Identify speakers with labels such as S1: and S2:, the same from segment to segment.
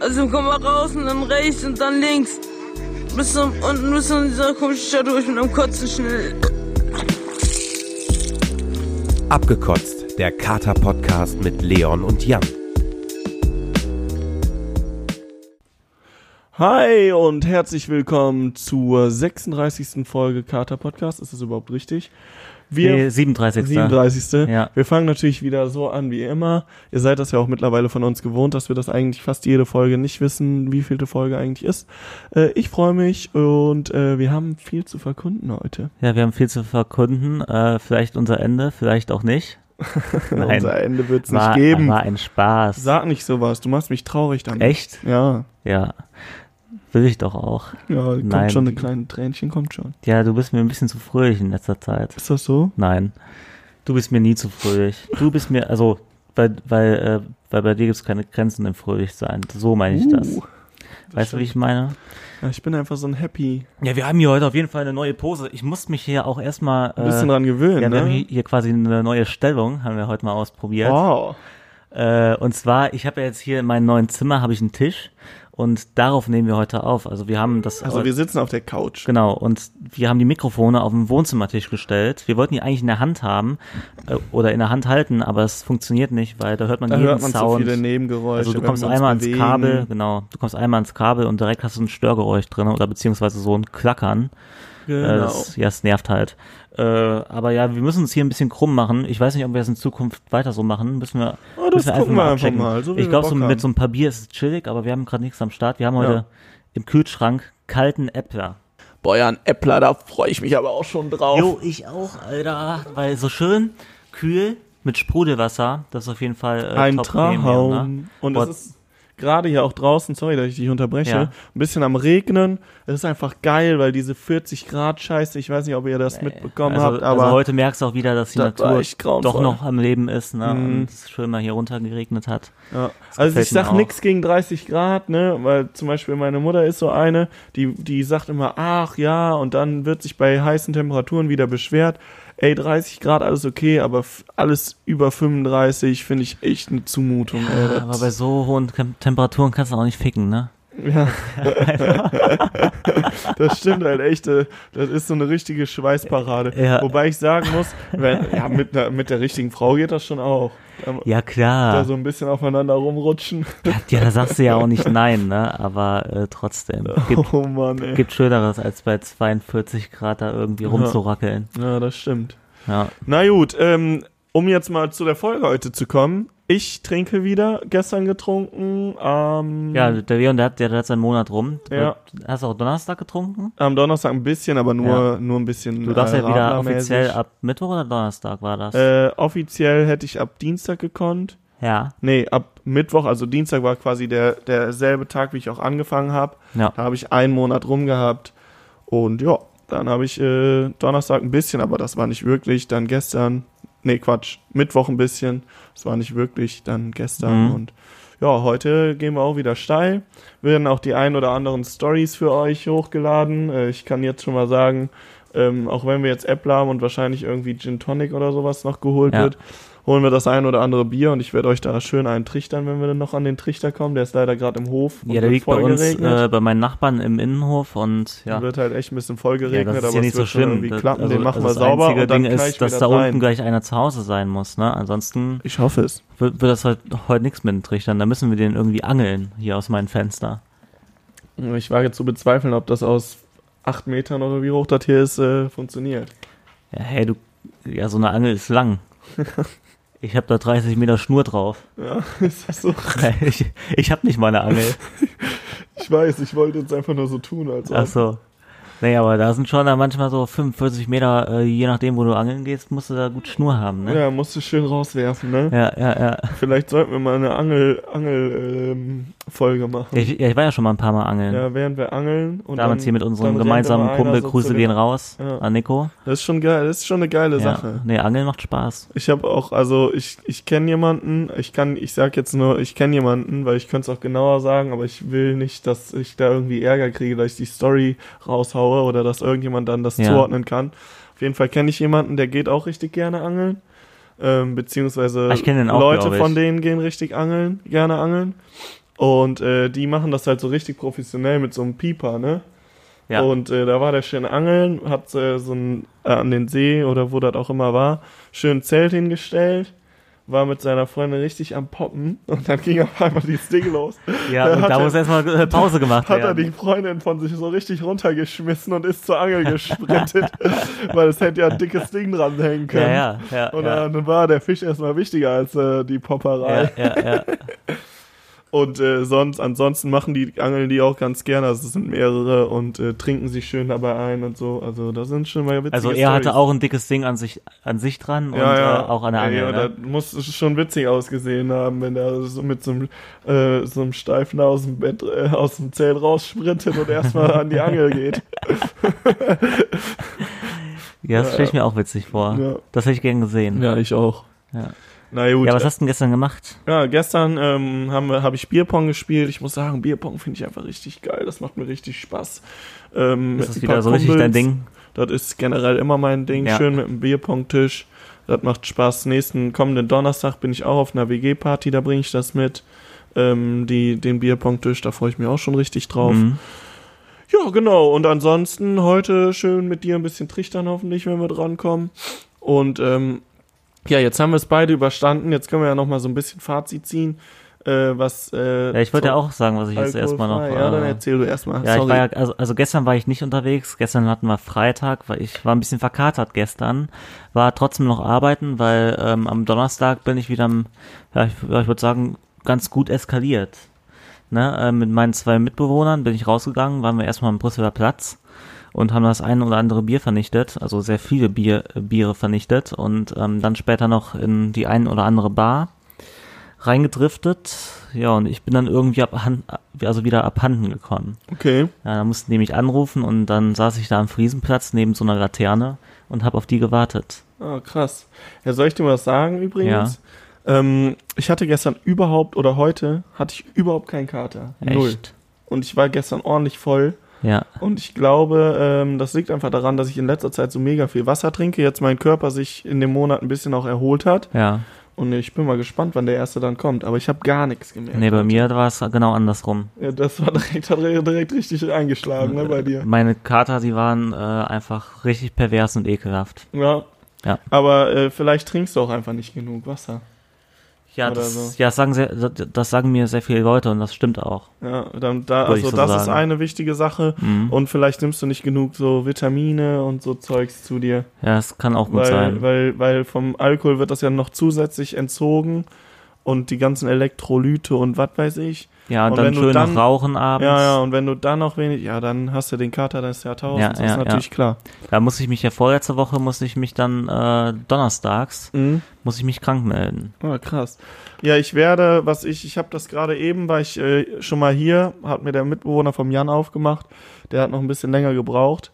S1: Also komm mal raus und dann rechts und dann links. Bis zum, unten bis zu dieser komischen Stadt durch mit einem Kotzen schnell.
S2: Abgekotzt, der Kater-Podcast mit Leon und Jan.
S3: Hi und herzlich willkommen zur 36. Folge Kater Podcast. Ist das überhaupt richtig? Wir
S4: Nee, 37.
S3: 37.
S4: Ja.
S3: Wir fangen natürlich wieder so an wie immer. Ihr seid das ja auch mittlerweile von uns gewohnt, dass wir das eigentlich fast jede Folge nicht wissen, wie vielte Folge eigentlich ist. Äh, ich freue mich und äh, wir haben viel zu verkunden heute.
S4: Ja, wir haben viel zu verkunden. Äh, vielleicht unser Ende, vielleicht auch nicht. Nein.
S3: Unser Ende wird es nicht geben.
S4: war ein Spaß.
S3: Sag nicht sowas, du machst mich traurig dann.
S4: Echt?
S3: Ja.
S4: Ja. Will ich doch auch.
S3: Ja, kommt
S4: Nein.
S3: schon, eine kleine Tränchen kommt schon.
S4: Ja, du bist mir ein bisschen zu fröhlich in letzter Zeit.
S3: Ist das so?
S4: Nein. Du bist mir nie zu fröhlich. Du bist mir, also, weil, weil, äh, weil bei dir gibt es keine Grenzen im Fröhlichsein. So meine ich das.
S3: Uh,
S4: Weißt du, wie ich meine?
S3: Ja, ich bin einfach so ein Happy.
S4: Ja, wir haben hier heute auf jeden Fall eine neue Pose. Ich muss mich hier auch erstmal.
S3: Ein bisschen dran gewöhnen,
S4: ja, wir haben
S3: ne?
S4: hier, hier quasi eine neue Stellung, haben wir heute mal ausprobiert.
S3: Wow.
S4: Äh, und zwar, ich habe ja jetzt hier in meinem neuen Zimmer habe ich einen Tisch und darauf nehmen wir heute auf. Also wir haben das
S3: Also wir sitzen auf der Couch.
S4: genau und wir haben die Mikrofone auf den Wohnzimmertisch gestellt. Wir wollten die eigentlich in der Hand haben äh, oder in der Hand halten, aber es funktioniert nicht, weil da hört man
S3: Da
S4: jeden
S3: hört man
S4: Sound.
S3: so viele Nebengeräusche.
S4: also du kommst einmal ans. Kabel, genau, du kommst einmal ans Kabel und direkt hast du ein Störgeräusch drin oder beziehungsweise so ein Klackern.
S3: Genau.
S4: das, ja, es nervt halt. Äh, aber ja, wir müssen uns hier ein bisschen krumm machen. Ich weiß nicht, ob wir es in Zukunft weiter so machen. Müssen wir,
S3: Oh, das
S4: müssen
S3: gucken wir einfach
S4: abchecken.
S3: mal, so
S4: ich glaube, so mit so ein paar Bier ist es chillig, aber wir haben gerade nichts am Start. Wir haben heute
S3: Ja.
S4: im Kühlschrank kalten Äppler.
S3: Boah, ja, ein Äppler, da freue ich mich aber auch schon drauf.
S4: Jo, ich auch, Alter. Weil so schön kühl mit Sprudelwasser, das ist auf jeden Fall äh,
S3: ein
S4: Top Premium,
S3: Traum.
S4: ne?
S3: Und
S4: Boah,
S3: es ist gerade hier auch draußen, sorry, dass ich dich unterbreche,
S4: Ja.
S3: ein bisschen am Regnen. Es ist einfach geil, weil diese 40 Grad Scheiße, ich weiß nicht, ob ihr das mitbekommen
S4: also,
S3: habt, aber
S4: also heute merkst du auch wieder, dass die
S3: das
S4: Natur doch noch am Leben ist, ne?
S3: Mhm.
S4: Und es schön mal hier runter geregnet hat.
S3: Ja. Also ich sag nix gegen 30 Grad, ne, weil zum Beispiel meine Mutter ist so eine, die, die sagt immer, ach ja, und dann wird sich bei heißen Temperaturen wieder beschwert. Ey, 30 Grad, alles okay, aber alles über 35 finde ich echt eine Zumutung. ey, das-
S4: Aber bei so hohen Tem Temperaturen kannst du auch nicht ficken, ne?
S3: Ja. das stimmt halt echt. äh, Das ist so eine richtige Schweißparade.
S4: Ja.
S3: Wobei ich sagen muss, wenn, ja, mit, der, mit der richtigen Frau geht das schon auch. Da,
S4: Ja, klar.
S3: da so ein bisschen aufeinander rumrutschen.
S4: Ja, da sagst du ja auch nicht nein, ne? Aber äh, trotzdem. Gibt,
S3: Oh Mann, ey.
S4: gibt Schöneres, als bei 42 Grad da irgendwie rumzurackeln.
S3: Ja, das stimmt.
S4: Ja.
S3: Na gut, ähm, um jetzt mal zu der Folge heute zu kommen. Ich trinke wieder, gestern getrunken, ähm,
S4: Ja, der Leon, der hat, der hat seinen Monat rum.
S3: Ja.
S4: Hast du auch Donnerstag getrunken?
S3: am Donnerstag ein bisschen, aber nur,
S4: Ja.
S3: nur ein bisschen.
S4: Du darfst
S3: äh,
S4: ja wieder offiziell ab Mittwoch oder Donnerstag war das?
S3: Äh, offiziell hätte ich ab Dienstag gekonnt.
S4: ja.
S3: Nee, ab Mittwoch, also Dienstag war quasi der derselbe Tag, wie ich auch angefangen habe.
S4: Ja.
S3: Da habe ich einen Monat rum gehabt. Und ja, dann habe ich äh, Donnerstag ein bisschen, aber das war nicht wirklich. Dann gestern, nee, Quatsch, Mittwoch ein bisschen. Das war nicht wirklich, dann gestern.
S4: Mhm.
S3: Und ja, heute gehen wir auch wieder steil. Werden auch die ein oder anderen Stories für euch hochgeladen. Äh, ich kann jetzt schon mal sagen, ähm, auch wenn wir jetzt Apple haben und wahrscheinlich irgendwie Gin Tonic oder sowas noch geholt
S4: Ja.
S3: wird, holen wir das ein oder andere Bier und ich werde euch da schön einen trichtern, wenn wir dann noch an den Trichter kommen. Der ist leider gerade im Hof. und
S4: Ja, der liegt bei uns, äh, bei meinen Nachbarn im Innenhof und ja.
S3: Wird halt echt ein bisschen voll
S4: Ja,
S3: geregnet,
S4: das ist
S3: aber
S4: ja nicht so schlimm.
S3: irgendwie
S4: Das-
S3: klappen.
S4: also,
S3: den machen
S4: also
S3: wir
S4: das
S3: sauber
S4: einzige
S3: und dann
S4: Ding ist, dass da unten
S3: rein.
S4: gleich einer zu Hause sein muss, ne? Ansonsten
S3: Ich hoffe es.
S4: wird, wird das heute, heute nichts mit den Trichtern. Da müssen wir den irgendwie angeln hier aus meinem Fenster.
S3: Ich wage zu bezweifeln, ob das aus acht Metern oder wie hoch das hier ist, äh, funktioniert.
S4: Ja, hey, du, ja, so eine Angel ist lang. Ich habe da 30 Meter Schnur drauf.
S3: Ja, ist das so?
S4: Ich, ich habe nicht mal eine Angel.
S3: Ich weiß, ich wollte jetzt einfach nur so tun, als.
S4: Ach so. Nee, aber da sind schon da manchmal so 45 Meter, äh, je nachdem, wo du angeln gehst, musst du da gut Schnur haben, ne?
S3: Ja, musst du schön rauswerfen, ne?
S4: Ja, ja, ja.
S3: Vielleicht sollten wir mal eine Angel, Angel, ähm, Folge machen.
S4: Ich, ja, ich war ja schon mal ein paar Mal angeln.
S3: Ja, während wir angeln und
S4: Damals
S3: dann,
S4: hier mit unserem gemeinsamen Kumpel,
S3: so
S4: Grüße gehen raus
S3: Ja.
S4: an Nico.
S3: Das ist schon geil, das ist schon eine geile
S4: Ja,
S3: Sache.
S4: nee, Angeln macht Spaß.
S3: Ich habe auch, also ich, ich kenne jemanden, ich kann, ich sag jetzt nur, ich kenne jemanden, weil ich könnte es auch genauer sagen, aber ich will nicht, dass ich da irgendwie Ärger kriege, dass ich die Story raushaue oder dass irgendjemand dann das
S4: Ja.
S3: zuordnen kann. Auf jeden Fall kenne ich jemanden, der geht auch richtig gerne angeln. Ähm, beziehungsweise
S4: Ah, auch,
S3: Leute von denen gehen richtig angeln, gerne angeln. Und äh, die machen das halt so richtig professionell mit so einem Pieper, ne?
S4: Ja.
S3: Und äh, da war der schön angeln, hat äh, so ein, äh, an den See oder wo das auch immer war, schön ein Zelt hingestellt, war mit seiner Freundin richtig am Poppen und dann ging auf einmal dieses Ding los.
S4: ja,
S3: Dann
S4: und
S3: hat
S4: da
S3: er-
S4: muss erstmal äh, Pause gemacht
S3: Hat er
S4: werden.
S3: die Freundin von sich so richtig runtergeschmissen und ist zur Angel gesprintet, weil es hätte ja ein dickes Ding dranhängen können.
S4: Ja, ja, ja.
S3: Und
S4: ja.
S3: dann war der Fisch erstmal wichtiger als äh, die Popperei.
S4: Ja, ja, ja.
S3: Und äh, sonst, ansonsten machen die, angeln die auch ganz gerne. Also es sind mehrere und äh, trinken sich schön dabei ein und so. Also da sind schon mal witzige
S4: Also er hatte
S3: Storys.
S4: auch ein dickes Ding an sich, an sich dran und
S3: ja, ja.
S4: Äh, auch an der
S3: ja,
S4: Angel.
S3: ja,
S4: ne?
S3: das muss es schon witzig ausgesehen haben, wenn er so mit so einem, äh, so einem Steifen aus dem Bett, äh, aus dem Zelt raussprintet und erstmal an die Angel geht.
S4: Ja, das stelle ich mir auch witzig vor.
S3: Ja.
S4: Das hätte ich gern gesehen.
S3: Ja, ich auch.
S4: Ja.
S3: Na gut.
S4: Ja, was hast du denn gestern gemacht?
S3: Ja, gestern ähm, habe ich Bierpong gespielt. Ich muss sagen, Bierpong finde ich einfach richtig geil. Das macht mir richtig Spaß. Ähm,
S4: Ist das wieder so richtig dein
S3: Kumpels.
S4: Ding?
S3: Das ist generell immer mein Ding.
S4: Ja.
S3: Schön mit einem Bierpong-Tisch. Das macht Spaß. Nächsten kommenden Donnerstag bin ich auch auf einer WG-Party. Da bringe ich das mit. Ähm, die, den Bierpong-Tisch. Da freue ich mich auch schon richtig drauf.
S4: Mhm.
S3: Ja, genau. Und ansonsten heute schön mit dir ein bisschen trichtern hoffentlich, wenn wir drankommen. Und ähm, ja, jetzt haben wir es beide überstanden. Jetzt können wir ja noch mal so ein bisschen Fazit ziehen. Äh, was, äh,
S4: Ja, ich wollte ja auch sagen, was ich jetzt erstmal noch.
S3: Ja, dann
S4: äh,
S3: erzähl du erstmal.
S4: Ja, ich
S3: Sorry.
S4: war ja, also, also gestern war ich nicht unterwegs, gestern hatten wir Freitag, weil ich war ein bisschen verkatert gestern, war trotzdem noch arbeiten, weil ähm, am Donnerstag bin ich wieder, am, ja, ich, ja, ich würde sagen, ganz gut eskaliert. Ne, äh, mit meinen zwei Mitbewohnern bin ich rausgegangen, waren wir erstmal am Brüsseler Platz und haben das ein oder andere Bier vernichtet, also sehr viele Bier, äh, Biere vernichtet und ähm, dann später noch in die ein oder andere Bar reingedriftet. Ja, und ich bin dann irgendwie abhand, also wieder abhanden gekommen.
S3: okay.
S4: Ja, da mussten die mich anrufen und dann saß ich da am Friesenplatz neben so einer Laterne und habe auf die gewartet.
S3: Ah, krass. Ja, soll ich dir was sagen übrigens? Ähm, ich hatte gestern überhaupt oder heute hatte ich überhaupt keinen Kater. Null.
S4: Echt?
S3: Und ich war gestern ordentlich voll.
S4: Ja,
S3: Und ich glaube, ähm, das liegt einfach daran, dass ich in letzter Zeit so mega viel Wasser trinke. Jetzt mein Körper sich in dem Monat ein bisschen auch erholt hat.
S4: ja.
S3: Und ich bin mal gespannt, wann der erste dann kommt. Aber ich habe gar nichts gemerkt.
S4: Nee, bei mir war es genau andersrum.
S3: Ja, das war direkt, hat direkt richtig eingeschlagen, ne, bei dir.
S4: Meine Kater, die waren äh, einfach richtig pervers und ekelhaft.
S3: Ja.
S4: Ja.
S3: Aber äh, vielleicht trinkst du auch einfach nicht genug Wasser.
S4: Ja,
S3: Oder
S4: das,
S3: so.
S4: ja das, sagen sehr, das sagen mir sehr viele Leute und das stimmt auch.
S3: Ja, dann da, also
S4: so
S3: das ist
S4: sagen.
S3: eine wichtige Sache.
S4: Mhm.
S3: Und vielleicht nimmst du nicht genug so Vitamine und so Zeugs zu dir.
S4: Ja, es kann auch gut
S3: Weil,
S4: sein.
S3: weil, weil vom Alkohol wird das ja noch zusätzlich entzogen und die ganzen Elektrolyte und was weiß ich.
S4: Ja, und,
S3: und
S4: dann
S3: wenn du
S4: schön
S3: dann-
S4: noch rauchen abends.
S3: Ja, ja, und wenn du dann noch wenig, ja, dann hast du den Kater des Jahrtausends,
S4: Ja, ja,
S3: ist natürlich klar.
S4: Da muss ich mich ja vorletzte Woche, muss ich mich dann äh, donnerstags,
S3: Mhm.
S4: muss ich mich krank melden.
S3: Ah, krass. Ja, ich werde, was ich, ich habe das gerade eben, war ich äh, schon mal hier, hat mir der Mitbewohner vom Jan aufgemacht, der hat noch ein bisschen länger gebraucht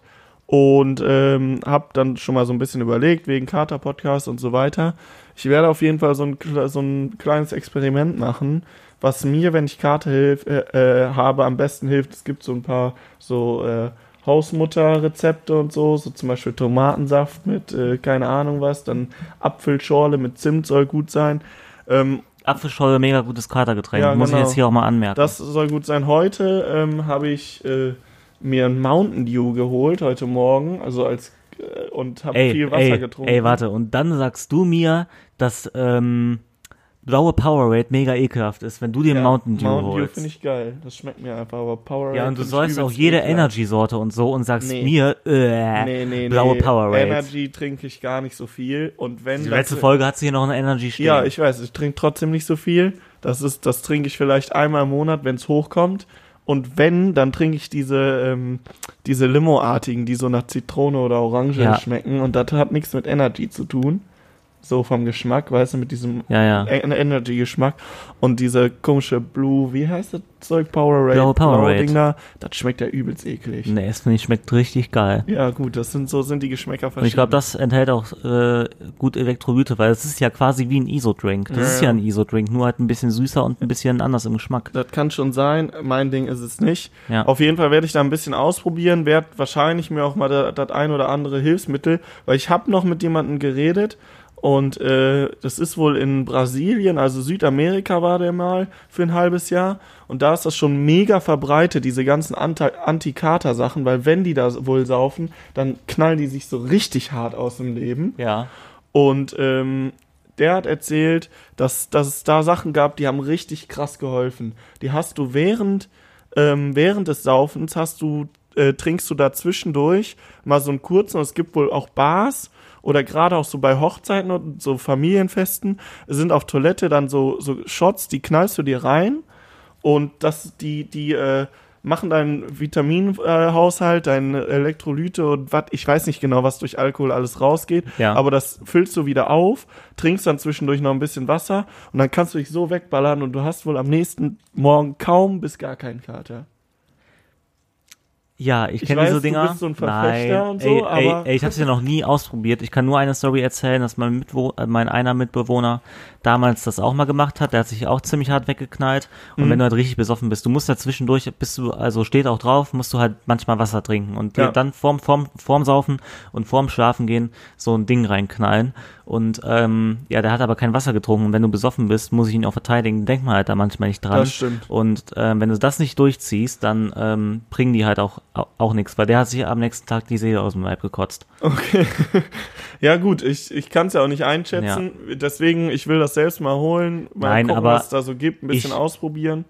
S3: und ähm, habe dann schon mal so ein bisschen überlegt, wegen Kater-Podcast und so weiter. Ich werde auf jeden Fall so ein, so ein kleines Experiment machen, was mir, wenn ich Kater hilf, äh, äh, habe, am besten hilft. Es gibt so ein paar so äh, Hausmutter-Rezepte und so, so zum Beispiel Tomatensaft mit äh, keine Ahnung was, dann Apfelschorle mit Zimt soll gut sein. Ähm,
S4: Apfelschorle, mega gutes Katergetränk.
S3: Ja,
S4: muss
S3: genau.
S4: ich jetzt hier auch mal anmerken.
S3: das soll gut sein. Heute ähm, habe ich äh, mir ein Mountain Dew geholt, heute Morgen, also als äh, und habe viel Wasser
S4: ey,
S3: getrunken.
S4: ey, warte, und dann sagst du mir, dass ähm, blaue Powerade mega ekelhaft ist, wenn du dir
S3: Ja,
S4: Mountain Dew
S3: Mountain Dew
S4: holst.
S3: finde ich geil. Das schmeckt mir einfach, aber Powerade.
S4: ja, und du sollst auch jede. Energy-Sorte und so und sagst
S3: Nee.
S4: mir, äh,
S3: Nee, nee,
S4: blaue
S3: nee.
S4: Powerade.
S3: Energy trinke ich gar nicht so viel. Und wenn
S4: Die letzte Folge hat sie hier noch eine Energy stehen.
S3: Ja, ich weiß, ich trinke trotzdem nicht so viel. Das ist, das trinke ich vielleicht einmal im Monat, wenn es hochkommt. Und wenn, dann trinke ich diese, ähm, diese Limo-artigen, die so nach Zitrone oder Orange
S4: Ja.
S3: schmecken. Und das hat nichts mit Energy zu tun. So vom Geschmack, weißt du, mit diesem
S4: ja, ja.
S3: E- Energy-Geschmack. Und diese komische Blue, wie heißt das Zeug? Powerade.
S4: Blaue Powerade.
S3: Ding da, das schmeckt ja übelst eklig.
S4: Nee, es finde ich schmeckt richtig geil.
S3: Ja, gut, das sind so sind die Geschmäcker
S4: Und ich glaube,
S3: verschieden.
S4: das enthält auch äh, gut Elektrolyte, weil es ist ja quasi wie ein Isodrink. Das
S3: Ja,
S4: ist
S3: ja.
S4: ein Isodrink, nur halt ein bisschen süßer und ein bisschen anders im Geschmack.
S3: Das kann schon sein. Mein Ding ist es nicht.
S4: Ja.
S3: Auf jeden Fall werde ich da ein bisschen ausprobieren, werde wahrscheinlich mir auch mal da- das ein oder andere Hilfsmittel, weil ich habe noch mit jemandem geredet Und äh, das ist wohl in Brasilien, also Südamerika war der mal für ein halbes Jahr. Und da ist das schon mega verbreitet, diese ganzen Anti-Kater-Sachen, weil wenn die da wohl saufen, dann knallen die sich so richtig hart aus dem Leben.
S4: Ja.
S3: Und ähm, der hat erzählt, dass, dass es da Sachen gab, die haben richtig krass geholfen. Die hast du während, ähm, während des Saufens hast du, äh, trinkst du da zwischendurch mal so einen kurzen, und es gibt wohl auch Bars oder gerade auch so bei Hochzeiten und so Familienfesten sind auf Toilette dann so, so Shots, die knallst du dir rein und das, die, die, äh, machen deinen Vitaminhaushalt, deine Elektrolyte und was, ich weiß nicht genau, was durch Alkohol alles rausgeht,
S4: Ja.
S3: aber das füllst du wieder auf, trinkst dann zwischendurch noch ein bisschen Wasser und dann kannst du dich so wegballern und du hast wohl am nächsten Morgen kaum bis gar keinen Kater.
S4: Ja, ich
S3: Ich
S4: kenne diese
S3: du
S4: Dinger.
S3: bist so ein Verfechter
S4: Nein,
S3: und so,
S4: ey,
S3: aber-
S4: ey, ey, ich habe es ja noch nie ausprobiert. Ich kann nur eine Story erzählen, dass mein, Mitwo äh, mein einer Mitbewohner damals das auch mal gemacht hat. Der hat sich auch ziemlich hart weggeknallt. Und
S3: Mhm.
S4: wenn du halt richtig besoffen bist, du musst da zwischendurch, bist du, also steht auch drauf, musst du halt manchmal Wasser trinken und
S3: Ja.
S4: dann vorm, vorm, vorm Saufen und vorm Schlafen gehen so ein Ding reinknallen. Und ähm, ja, der hat aber kein Wasser getrunken. Und wenn du besoffen bist, muss ich ihn auch verteidigen. Denkt man halt da manchmal nicht dran.
S3: Das stimmt.
S4: Und ähm, wenn du das nicht durchziehst, dann ähm, bringen die halt auch, auch, auch nichts, weil der hat sich am nächsten Tag die Seele aus dem Leib gekotzt.
S3: Okay. ja, gut, ich, ich kann es ja auch nicht einschätzen. Deswegen, ich will das selbst mal holen, mal
S4: Nein,
S3: gucken,
S4: aber
S3: was es da so gibt, ein bisschen
S4: ich-
S3: ausprobieren.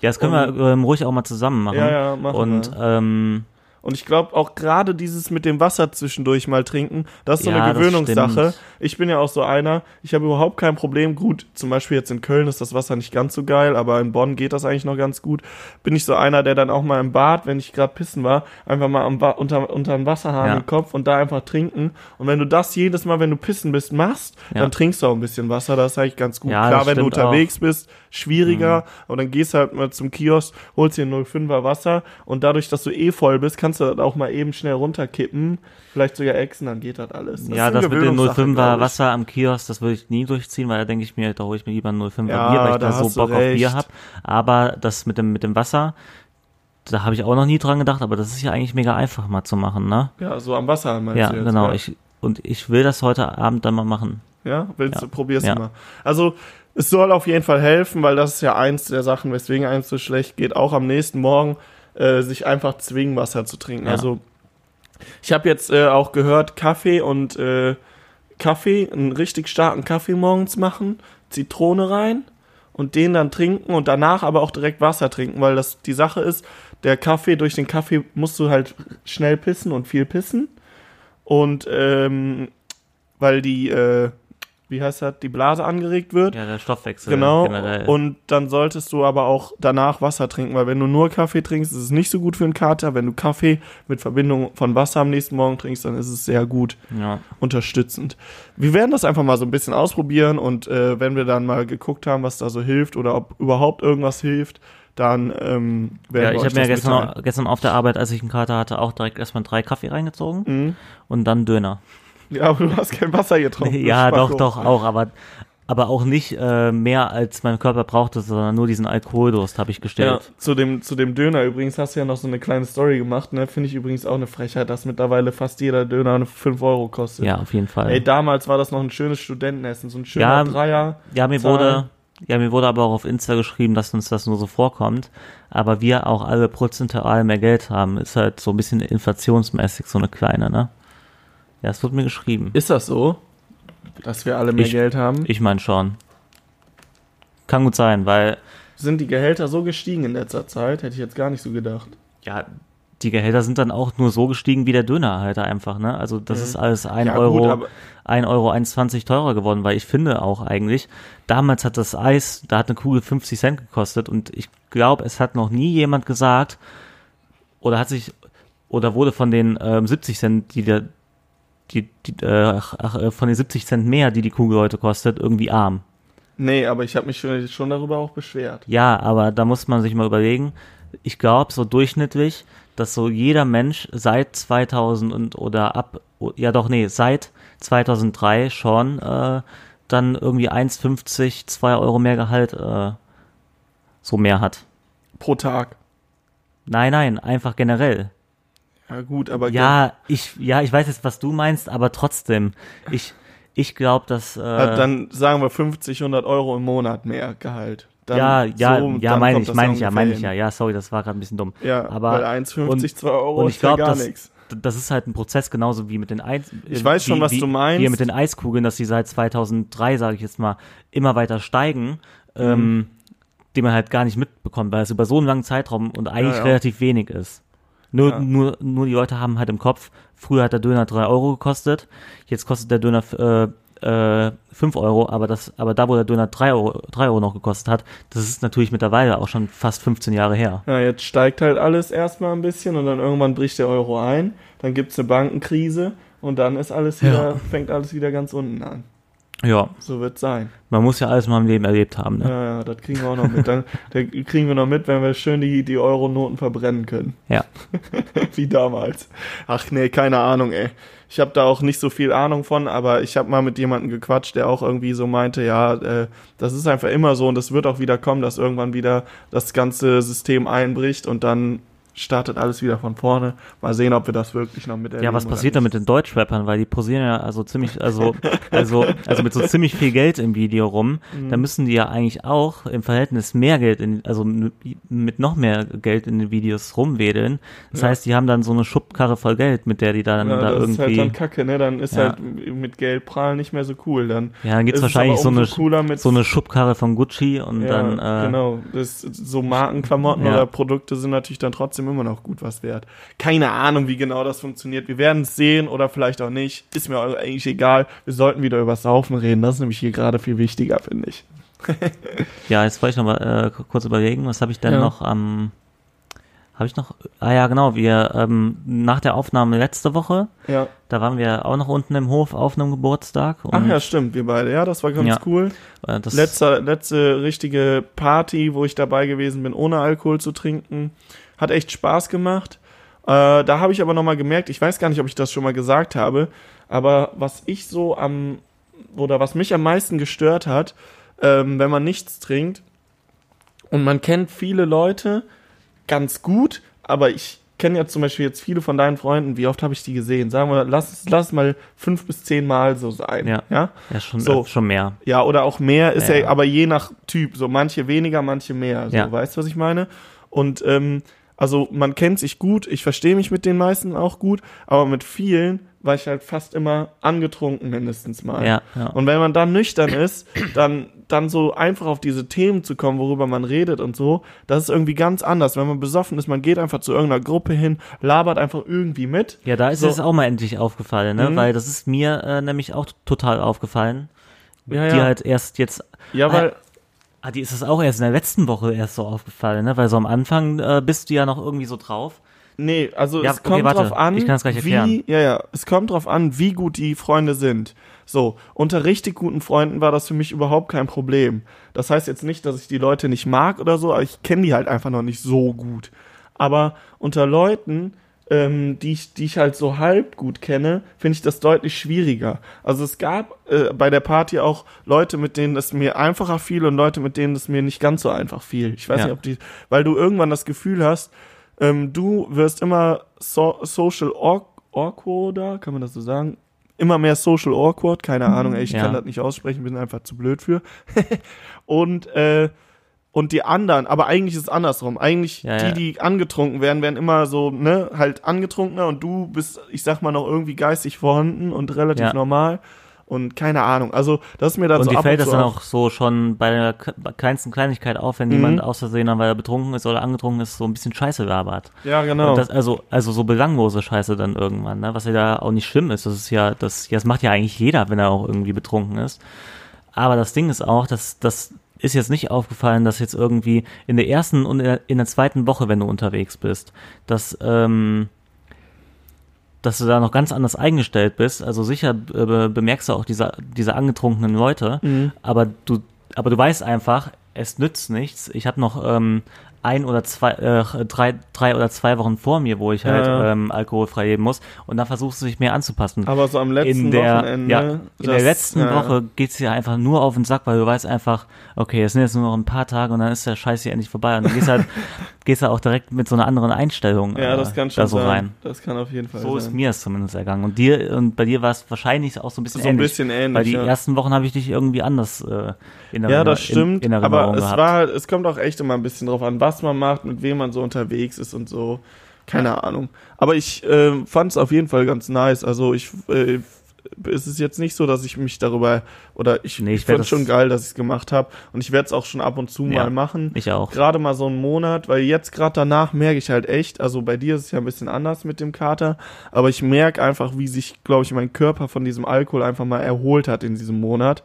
S4: Ja, das können wir ähm, ruhig auch mal zusammen machen.
S3: Ja, ja, machen
S4: Und
S3: wir.
S4: ähm,
S3: Und ich glaube auch gerade dieses mit dem Wasser zwischendurch mal trinken, das ist so
S4: Ja,
S3: eine Gewöhnungssache. Ich bin ja auch so einer, ich habe überhaupt kein Problem. Gut, zum Beispiel jetzt in Köln ist das Wasser nicht ganz so geil, aber in Bonn geht das eigentlich noch ganz gut. Bin ich so einer, der dann auch mal im Bad, wenn ich gerade pissen war, einfach mal am unter, unter einen Wasserhahn
S4: Ja.
S3: im Kopf und da einfach trinken. Und wenn du das jedes Mal, wenn du pissen bist, machst,
S4: Ja.
S3: dann trinkst du auch ein bisschen Wasser. Das ist eigentlich ganz gut. Klar, wenn du unterwegs bist, schwieriger. Aber dann gehst du halt mal zum Kiosk, holst dir ein 05er Wasser und dadurch, dass du eh voll bist, kannst du das auch mal eben schnell runterkippen. Vielleicht sogar exen, dann geht das alles.
S4: ja,
S3: ist
S4: das mit dem
S3: Gewöhnungssache,
S4: 05er
S3: glaub ich.
S4: Wasser am Kiosk, das würde ich nie durchziehen, weil da denke ich mir, da hole ich mir lieber ein 05er
S3: Ja,
S4: Bier, weil ich
S3: da
S4: da so Bock auf Bier
S3: recht.
S4: habe. Aber das mit dem, mit dem Wasser, da habe ich auch noch nie dran gedacht, aber das ist ja eigentlich mega einfach mal zu machen, ne?
S3: Ja, so am Wasser meinst
S4: Ja,
S3: du jetzt,
S4: genau.
S3: Ja,
S4: Ich, und ich will das heute Abend dann mal machen.
S3: ja? willst
S4: Ja.
S3: du, probier's
S4: Ja.
S3: mal. Also, es soll auf jeden Fall helfen, weil das ist ja eins der Sachen, weswegen eins so schlecht geht, auch am nächsten Morgen äh, sich einfach zwingen, Wasser zu trinken.
S4: Ja.
S3: Also, ich habe jetzt äh, auch gehört, Kaffee und äh, Kaffee, einen richtig starken Kaffee morgens machen, Zitrone rein und den dann trinken und danach aber auch direkt Wasser trinken, weil das die Sache ist, der Kaffee, durch den Kaffee musst du halt schnell pissen und viel pissen. Und ähm, weil die, äh, wie heißt das, die Blase angeregt wird.
S4: Ja, der Stoffwechsel
S3: Genau.
S4: generell.
S3: Und dann solltest du aber auch danach Wasser trinken, weil wenn du nur Kaffee trinkst, ist es nicht so gut für einen Kater. Wenn du Kaffee mit Verbindung von Wasser am nächsten Morgen trinkst, dann ist es sehr gut
S4: ja.
S3: unterstützend. Wir werden das einfach mal so ein bisschen ausprobieren und äh, wenn wir dann mal geguckt haben, was da so hilft oder ob überhaupt irgendwas hilft, dann ähm, werden
S4: Ja,
S3: wir
S4: ich habe mir gestern, gestern auf der Arbeit, als ich einen Kater hatte, auch direkt erstmal drei Kaffee reingezogen
S3: Mhm.
S4: und dann Döner.
S3: Ja, aber du hast kein Wasser getrunken.
S4: ja, doch, doch, auch, aber, aber auch nicht äh, mehr, als mein Körper brauchte, sondern nur diesen Alkoholdurst habe ich
S3: Ja,
S4: gestellt.
S3: zu dem, zu dem Döner übrigens hast du ja noch so eine kleine Story gemacht, ne? Finde ich übrigens auch eine Frechheit, dass mittlerweile fast jeder Döner 5 Euro kostet.
S4: Ja, auf jeden Fall.
S3: Ey, damals war das noch ein schönes Studentenessen, so ein schöner
S4: Ja,
S3: Dreier.
S4: Ja, mir wurde, ja, mir wurde aber auch auf Insta geschrieben, dass uns das nur so vorkommt. Aber wir auch alle prozentual mehr Geld haben. Ist halt so ein bisschen inflationsmäßig, so eine kleine, ne? Ja, es wird mir geschrieben.
S3: Ist das so? Dass wir alle mehr
S4: Ich-
S3: Geld haben?
S4: Ich meine schon. Kann gut sein, weil,
S3: Sind die Gehälter so gestiegen in letzter Zeit? Hätte ich jetzt gar nicht so gedacht.
S4: ja, die Gehälter sind dann auch nur so gestiegen wie der Dönerhalter einfach, ne? Also das
S3: Mhm.
S4: ist alles ein
S3: Ja,
S4: Euro,
S3: gut, aber-
S4: 1 Euro 1,20 teurer geworden, weil ich finde auch eigentlich, damals hat das Eis, da hat eine Kugel 50 Cent gekostet und ich glaube, es hat noch nie jemand gesagt, oder hat sich, oder wurde von den ähm, 70 Cent, die der, die, die, äh, ach, ach, äh, von den 70 Cent mehr, die die Kugel heute kostet, irgendwie arm.
S3: Nee, aber ich habe mich schon, schon darüber auch beschwert.
S4: Ja, aber da muss man sich mal überlegen, ich glaube so durchschnittlich, dass so jeder Mensch seit 2000 und oder ab, ja doch, nee, seit 2003 schon äh, dann irgendwie 1,50, 2 Euro mehr Gehalt äh, so mehr hat.
S3: Pro Tag.
S4: Nein, nein, einfach generell.
S3: Ja, gut, aber
S4: Ja, ich, ja, ich weiß jetzt, was du meinst, aber trotzdem, ich, ich glaube, dass äh,
S3: dann sagen wir 50, 100 Euro im Monat mehr Gehalt. Dann
S4: ja, ja,
S3: so,
S4: ja, meine ich, meine ich ja, meine ich ja. Ja, sorry, das war gerade ein bisschen dumm.
S3: Ja,
S4: aber
S3: weil 1,50,
S4: und-
S3: 2 Euro
S4: und ich
S3: ist ja
S4: glaube,
S3: gar nichts.
S4: das ist halt ein Prozess genauso wie mit den Eis.
S3: Ich weiß schon,
S4: wie,
S3: was
S4: wie,
S3: du meinst.
S4: Wie mit den Eiskugeln, dass die seit 2003, sage ich jetzt mal, immer weiter steigen, ähm,
S3: Mhm.
S4: die man halt gar nicht mitbekommt, weil es über so einen langen Zeitraum und eigentlich
S3: ja.
S4: relativ wenig ist. Nur,
S3: Ja.
S4: nur, nur die Leute haben halt im Kopf, früher hat der Döner 3 Euro gekostet, jetzt kostet der Döner äh, äh, 5 Euro, aber das, aber da, wo der Döner 3 Euro, 3 Euro noch gekostet hat, das ist natürlich mittlerweile auch schon fast 15 Jahre her.
S3: Ja, jetzt steigt halt alles erstmal ein bisschen und dann irgendwann bricht der Euro ein, dann gibt's eine Bankenkrise und dann ist alles
S4: Ja.
S3: wieder, fängt alles wieder ganz unten an.
S4: Ja,
S3: So wird sein.
S4: man muss ja alles mal im Leben erlebt haben, ne?
S3: Ja, ja, das kriegen wir auch noch mit. Dann da kriegen wir noch mit, wenn wir schön die, die Euro-Noten verbrennen können.
S4: Ja.
S3: Wie damals. Ach nee, keine Ahnung, ey. Ich habe da auch nicht so viel Ahnung von, aber ich habe mal mit jemandem gequatscht, der auch irgendwie so meinte, ja, äh, das ist einfach immer so und das wird auch wieder kommen, dass irgendwann wieder das ganze System einbricht und dann startet alles wieder von vorne. Mal sehen, ob wir das wirklich noch miterleben.
S4: Ja, was passiert da mit den Deutschrappern? Weil die posieren ja also ziemlich, also, also, also mit so ziemlich viel Geld im Video rum. Da
S3: Mhm.
S4: müssen die ja eigentlich auch im Verhältnis mehr Geld in, also mit noch mehr Geld in den Videos rumwedeln. Das
S3: Ja.
S4: heißt, die haben dann so eine Schubkarre voll Geld, mit der die dann
S3: Ja,
S4: da
S3: das ist halt
S4: irgendwie,
S3: dann kacke, ne? Dann ist
S4: Ja.
S3: halt mit Geld prahlen nicht mehr so cool. Dann
S4: ja, dann gibt's wahrscheinlich so eine,
S3: mit
S4: so eine Schubkarre von Gucci und dann, äh,
S3: genau. Das, so Markenklamotten oder Produkte sind natürlich dann trotzdem immer noch gut was wert. Keine Ahnung, wie genau das funktioniert. Wir werden es sehen oder vielleicht auch nicht. Ist mir eigentlich egal. Wir sollten wieder über Saufen reden. Das ist nämlich hier gerade viel wichtiger, finde ich.
S4: Ja, jetzt wollte ich noch mal äh, kurz überlegen, was habe ich denn
S3: Ja.
S4: noch am habe ich noch ah ja genau, wir ähm, nach der Aufnahme letzte Woche,
S3: Ja.
S4: da waren wir auch noch unten im Hof auf einem Geburtstag und
S3: Ach ja, stimmt, wir beide. Ja, das war ganz
S4: Ja.
S3: cool.
S4: äh, das
S3: Letzte, letzte richtige Party, wo ich dabei gewesen bin, ohne Alkohol zu trinken. Hat echt Spaß gemacht. Äh, da habe ich aber nochmal gemerkt, ich weiß gar nicht, ob ich das schon mal gesagt habe, aber was ich so am, oder was mich am meisten gestört hat, ähm, wenn man nichts trinkt und man kennt viele Leute ganz gut, aber ich kenne ja zum Beispiel jetzt viele von deinen Freunden, wie oft habe ich die gesehen? Sagen wir, lass, lass mal fünf bis zehn Mal so sein.
S4: Ja.
S3: ja?
S4: ja schon
S3: so.
S4: schon mehr.
S3: Ja, oder auch mehr ist ja,
S4: Ja.
S3: aber je nach Typ. So manche weniger, manche mehr. So,
S4: Ja.
S3: weißt du, was ich meine? Und ähm, also man kennt sich gut, ich verstehe mich mit den meisten auch gut, aber mit vielen war ich halt fast immer angetrunken mindestens mal.
S4: Ja, ja.
S3: Und wenn man dann nüchtern ist, dann, dann so einfach auf diese Themen zu kommen, worüber man redet und so, das ist irgendwie ganz anders. Wenn man besoffen ist, man geht einfach zu irgendeiner Gruppe hin, labert einfach irgendwie mit.
S4: Ja, da ist
S3: So.
S4: es auch mal endlich aufgefallen, ne?
S3: Mhm.
S4: Weil das ist mir äh, nämlich auch total aufgefallen.
S3: Ja,
S4: Die halt erst jetzt,
S3: Ja, weil,
S4: ah, die ist es auch erst in der letzten Woche erst so aufgefallen, ne? Weil so am Anfang äh, bist du ja noch irgendwie so drauf.
S3: Nee, also
S4: Ja,
S3: es
S4: okay,
S3: kommt
S4: warte.
S3: drauf an,
S4: Ich kann es gleich erklären.
S3: wie, ja, ja, es kommt drauf an, wie gut die Freunde sind. So, unter richtig guten Freunden war das für mich überhaupt kein Problem. Das heißt jetzt nicht, dass ich die Leute nicht mag oder so, aber ich kenne die halt einfach noch nicht so gut. Aber unter Leuten, ähm, die, ich, die ich halt so halb gut kenne, finde ich das deutlich schwieriger. Also es gab äh, bei der Party auch Leute, mit denen es mir einfacher fiel und Leute, mit denen es mir nicht ganz so einfach fiel. Ich weiß
S4: Ja.
S3: nicht, ob die, weil du irgendwann das Gefühl hast, ähm, du wirst immer so, social awk- awkwarder, kann man das so sagen? Immer mehr social awkward, keine Ahnung, ey, ich
S4: Ja.
S3: kann das nicht aussprechen, bin einfach zu blöd für. und, äh, und die anderen, aber eigentlich ist es andersrum. Eigentlich
S4: Ja,
S3: die,
S4: ja.
S3: die angetrunken werden, werden immer so, ne, halt angetrunkener und du bist, ich sag mal, noch irgendwie geistig vorhanden und relativ
S4: Ja.
S3: normal. Und keine Ahnung. Also, das ist mir dann
S4: Und
S3: so
S4: dir
S3: ab
S4: fällt
S3: und
S4: das dann auch so schon bei der kleinsten Kleinigkeit auf, wenn
S3: Mhm.
S4: jemand aus Versehen, dann, weil er betrunken ist oder angetrunken ist, so ein bisschen Scheiße labert.
S3: Ja, genau.
S4: Und das, also, also so belanglose Scheiße dann irgendwann, ne? was ja da auch nicht schlimm ist. Das ist ja, das, ja, das macht ja eigentlich jeder, wenn er auch irgendwie betrunken ist. Aber das Ding ist auch, dass das ist jetzt nicht aufgefallen, dass jetzt irgendwie in der ersten und in der, in der zweiten Woche, wenn du unterwegs bist, dass, ähm, dass du da noch ganz anders eingestellt bist. Also sicher äh, be- bemerkst du auch diese, diese angetrunkenen Leute,
S3: Mhm.
S4: aber du, aber du weißt einfach, es nützt nichts. Ich habe noch ähm, ein oder zwei, äh, drei, drei oder zwei Wochen vor mir, wo ich halt
S3: Ja,
S4: ähm, alkoholfrei leben muss. Und dann versuchst du dich mehr anzupassen.
S3: aber so am letzten
S4: in der,
S3: Wochenende.
S4: ja, in der letzten
S3: ja,
S4: Woche geht's dir einfach nur auf den Sack, weil du weißt einfach, okay, es sind jetzt nur noch ein paar Tage und dann ist der Scheiß hier endlich vorbei. Und du gehst halt, gehst ja auch direkt mit so einer anderen Einstellung
S3: Ja,
S4: äh,
S3: das kann schon
S4: da so
S3: sein.
S4: rein.
S3: Das kann auf jeden Fall
S4: So ist
S3: sein.
S4: mir es zumindest ergangen. Und dir und bei dir war es wahrscheinlich auch so ein bisschen
S3: So ein
S4: ähnlich.
S3: bisschen ähnlich,
S4: Weil die
S3: ja.
S4: ersten Wochen habe ich dich irgendwie anders äh, in
S3: Ja,
S4: Erinner-
S3: das stimmt.
S4: In, in Erinnerung
S3: aber es
S4: gehabt.
S3: war halt, es kommt auch echt immer ein bisschen drauf an, was man macht, mit wem man so unterwegs ist und so. Keine Ahnung. Aber ich äh, fand es auf jeden Fall ganz nice. Also ich äh, es ist jetzt nicht so, dass ich mich darüber oder ich,
S4: Nee, ich
S3: ich fand
S4: das-
S3: schon geil, dass ich es gemacht habe und ich werde es auch schon ab und zu
S4: Ja.
S3: mal machen.
S4: ich auch.
S3: Gerade mal so einen Monat, weil jetzt gerade danach merke ich halt echt, also bei dir ist es ja ein bisschen anders mit dem Kater, aber ich merke einfach, wie sich, glaube ich, mein Körper von diesem Alkohol einfach mal erholt hat in diesem Monat,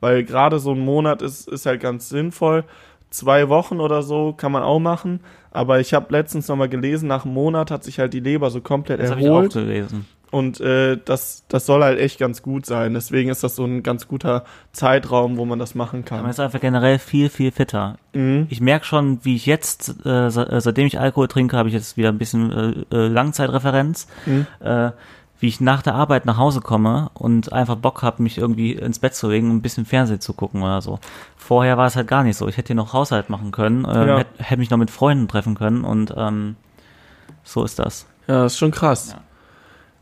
S3: weil gerade so ein Monat ist, ist halt ganz sinnvoll. Zwei Wochen oder so kann man auch machen, aber ich habe letztens nochmal gelesen, nach einem Monat hat sich halt die Leber so komplett
S4: Das habe ich auch
S3: erholt
S4: gelesen.
S3: Und äh, das, das soll halt echt ganz gut sein. Deswegen ist das so ein ganz guter Zeitraum, wo man das machen
S4: Man
S3: kann.
S4: ist einfach generell viel, viel fitter.
S3: Mhm.
S4: Ich merke schon, wie ich jetzt, äh, äh, seitdem ich Alkohol trinke, habe ich jetzt wieder ein bisschen äh, äh, Langzeitreferenz,
S3: Mhm.
S4: äh, wie ich nach der Arbeit nach Hause komme und einfach Bock habe, mich irgendwie ins Bett zu legen und ein bisschen Fernsehen zu gucken oder so. Vorher war es halt gar nicht so. Ich hätte hier noch Haushalt machen können, äh,
S3: Ja.
S4: hätte hätte mich noch mit Freunden treffen können und ähm, so ist das.
S3: Ja, das ist schon krass.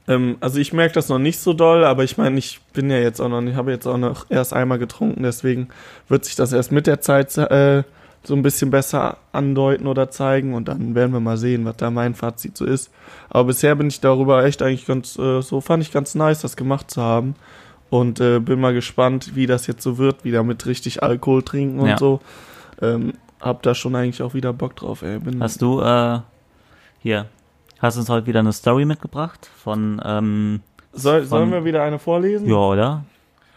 S3: Ähm, also ich merke das noch nicht so doll, aber ich meine, ich bin ja jetzt auch noch, ich habe jetzt auch noch erst einmal getrunken, deswegen wird sich das erst mit der Zeit äh, so ein bisschen besser andeuten oder zeigen und dann werden wir mal sehen, was da mein Fazit so ist. Aber bisher bin ich darüber echt eigentlich ganz, äh, so fand ich ganz nice, das gemacht zu haben und äh, bin mal gespannt, wie das jetzt so wird, wieder mit richtig Alkohol trinken und
S4: Ja.
S3: so. Ähm, hab da schon eigentlich auch wieder Bock drauf, ey. Bin,
S4: Hast du, äh, hier, hast uns heute wieder eine Story mitgebracht von, ähm,
S3: soll, sollen
S4: von-
S3: wir wieder eine vorlesen?
S4: ja, oder?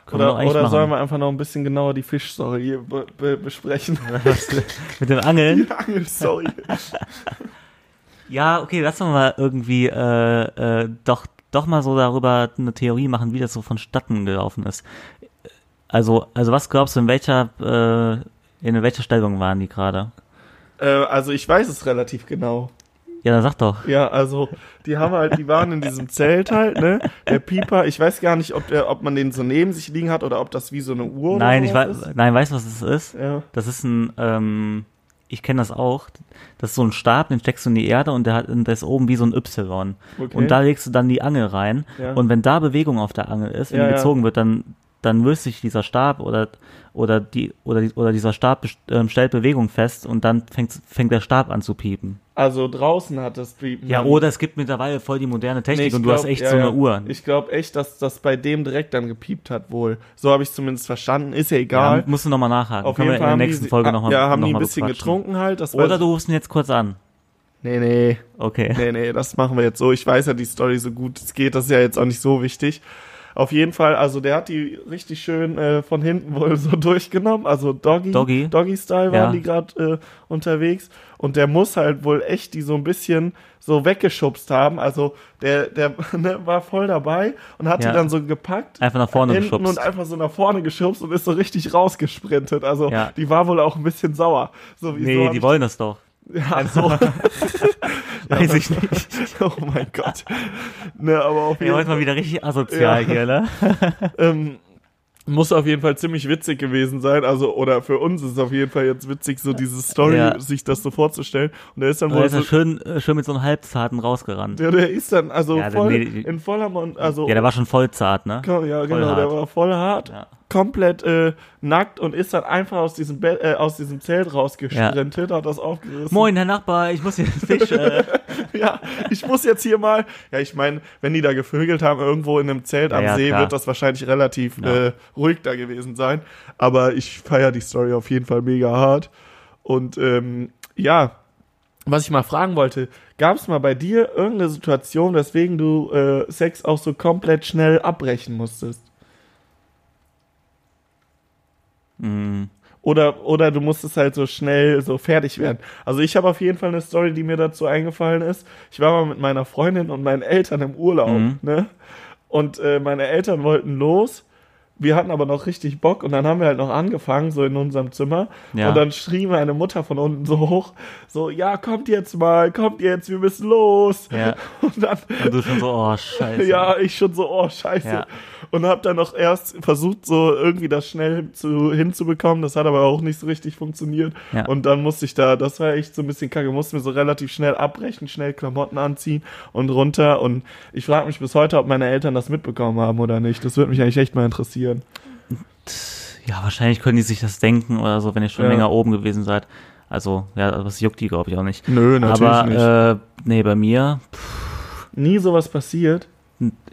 S4: Können
S3: Oder, oder
S4: machen.
S3: sollen wir einfach noch ein bisschen genauer die Fischstory be be besprechen?
S4: Mit dem Angeln?
S3: Die Angelstory.
S4: Ja, okay, lass uns mal irgendwie äh, äh, doch, doch mal so darüber eine Theorie machen, wie das so vonstatten gelaufen ist. Also, also was glaubst du, in welcher, äh, in welcher Stellung waren die gerade?
S3: äh, also ich weiß es relativ genau.
S4: Ja, dann sag doch.
S3: Ja, also die haben halt, die waren in diesem Zelt halt, ne? Der Pieper, ich weiß gar nicht, ob der, ob man den so neben sich liegen hat oder ob das wie so eine Uhr
S4: Nein,
S3: oder
S4: ich weiß, nein, weißt du, was das ist?
S3: ist. Ja.
S4: Das ist ein, ähm, ich kenne das auch. Das ist so ein Stab, den steckst du in die Erde und der hat, der ist oben wie so ein Y.
S3: Okay.
S4: Und da legst du dann die Angel rein.
S3: Ja.
S4: Und wenn da Bewegung auf der Angel ist, wenn
S3: Ja,
S4: die
S3: ja.
S4: gezogen wird, dann, dann löst sich dieser Stab oder, oder die, oder die, oder dieser Stab ähm, stellt Bewegung fest und dann fängt, fängt der Stab an zu piepen.
S3: Also draußen hat das Piepen.
S4: Ja, oder es gibt mittlerweile voll die moderne Technik
S3: Nee,
S4: und du
S3: glaub,
S4: hast echt
S3: ja,
S4: so eine
S3: ja.
S4: Uhr.
S3: Ich glaube echt, dass das bei dem direkt dann gepiept hat wohl. So habe ich zumindest verstanden. Ist ja egal.
S4: Ja, musst du nochmal nachhaken.
S3: Auf
S4: Können
S3: jeden
S4: wir
S3: Fall
S4: in der nächsten
S3: die,
S4: Folge nochmal
S3: Ja, haben
S4: noch
S3: die ein bisschen getrunken halt.
S4: Oder du rufst ihn jetzt kurz an.
S3: Nee, nee.
S4: Okay.
S3: Nee, nee, das machen wir jetzt so. Ich weiß ja die Story so gut es geht. Das ist ja jetzt auch nicht so wichtig. Auf jeden Fall, also der hat die richtig schön äh, von hinten wohl so durchgenommen. Also Doggy,
S4: Doggy.
S3: Doggy-Style waren
S4: Ja.
S3: die gerade äh, unterwegs. Und der muss halt wohl echt die so ein bisschen so weggeschubst haben. Also der, der ne, war voll dabei und hat
S4: Ja.
S3: die dann so gepackt.
S4: Einfach nach vorne
S3: hinten
S4: geschubst.
S3: und einfach so nach vorne geschubst und ist so richtig rausgesprintet. Also
S4: Ja.
S3: die war wohl auch ein bisschen sauer. So
S4: Nee, die wollen das doch.
S3: Ja, so.
S4: Weiß ich nicht.
S3: oh mein Gott. Ne, aber auf
S4: Ja,
S3: jeden
S4: heute mal wieder richtig asozial
S3: Ja.
S4: hier, ne?
S3: ähm, muss auf jeden Fall ziemlich witzig gewesen sein. Also, oder für uns ist es auf jeden Fall jetzt witzig, so diese Story,
S4: Ja.
S3: sich das so vorzustellen. Und der ist dann
S4: er
S3: wohl
S4: ist ja
S3: so,
S4: schön, äh, schön mit so einem Halbzarten rausgerannt.
S3: der, der ist dann also
S4: Ja,
S3: voll
S4: nee,
S3: in voller Mund, also
S4: Ja, der war schon voll zart, ne?
S3: ja, genau, der
S4: hart.
S3: war voll hart,
S4: Ja.
S3: Komplett äh, nackt und ist dann einfach aus diesem Bett, äh, aus diesem Zelt rausgesprintet, hat das aufgerissen.
S4: Moin, Herr Nachbar, ich muss den Fisch. Äh,
S3: ja, ich muss jetzt hier mal. Ja, ich meine, wenn die da gevögelt haben irgendwo in einem Zelt
S4: Ja,
S3: am
S4: ja,
S3: See,
S4: klar.
S3: wird das wahrscheinlich relativ
S4: Ja.
S3: äh, ruhig da gewesen sein. Aber ich feiere die Story auf jeden Fall mega hart. Und ähm, ja, was ich mal fragen wollte, gab es mal bei dir irgendeine Situation, weswegen du äh, Sex auch so komplett schnell abbrechen musstest?
S4: Mh,
S3: Oder, oder du musstest halt so schnell so fertig werden. Also ich habe auf jeden Fall eine Story, die mir dazu eingefallen ist. Ich war mal mit meiner Freundin und meinen Eltern im Urlaub,
S4: Mhm.
S3: ne? Und äh, meine Eltern wollten los wir hatten aber noch richtig Bock und dann haben wir halt noch angefangen, so in unserem Zimmer.
S4: Ja.
S3: Und dann schrie meine Mutter von unten so hoch, so, ja, kommt jetzt mal, kommt jetzt, wir müssen los.
S4: Ja.
S3: Und dann,
S4: Und du schon so, oh, scheiße.
S3: ja, ich schon so, oh, scheiße.
S4: Ja.
S3: Und hab dann noch erst versucht, so irgendwie das schnell zu, hinzubekommen. Das hat aber auch nicht so richtig funktioniert. Und dann musste ich da, das war echt so ein bisschen kacke, musste mir so relativ schnell abbrechen, schnell Klamotten anziehen und runter. Und ich frage mich bis heute, ob meine Eltern das mitbekommen haben oder nicht. Das würde mich eigentlich echt mal interessieren.
S4: Ja, wahrscheinlich können die sich das denken oder so, wenn ihr schon
S3: Ja.
S4: länger oben gewesen seid. Also, ja, das juckt die, glaube ich, auch nicht.
S3: Nö, natürlich
S4: Aber,
S3: nicht.
S4: äh, nee, bei mir,
S3: Nie sowas passiert.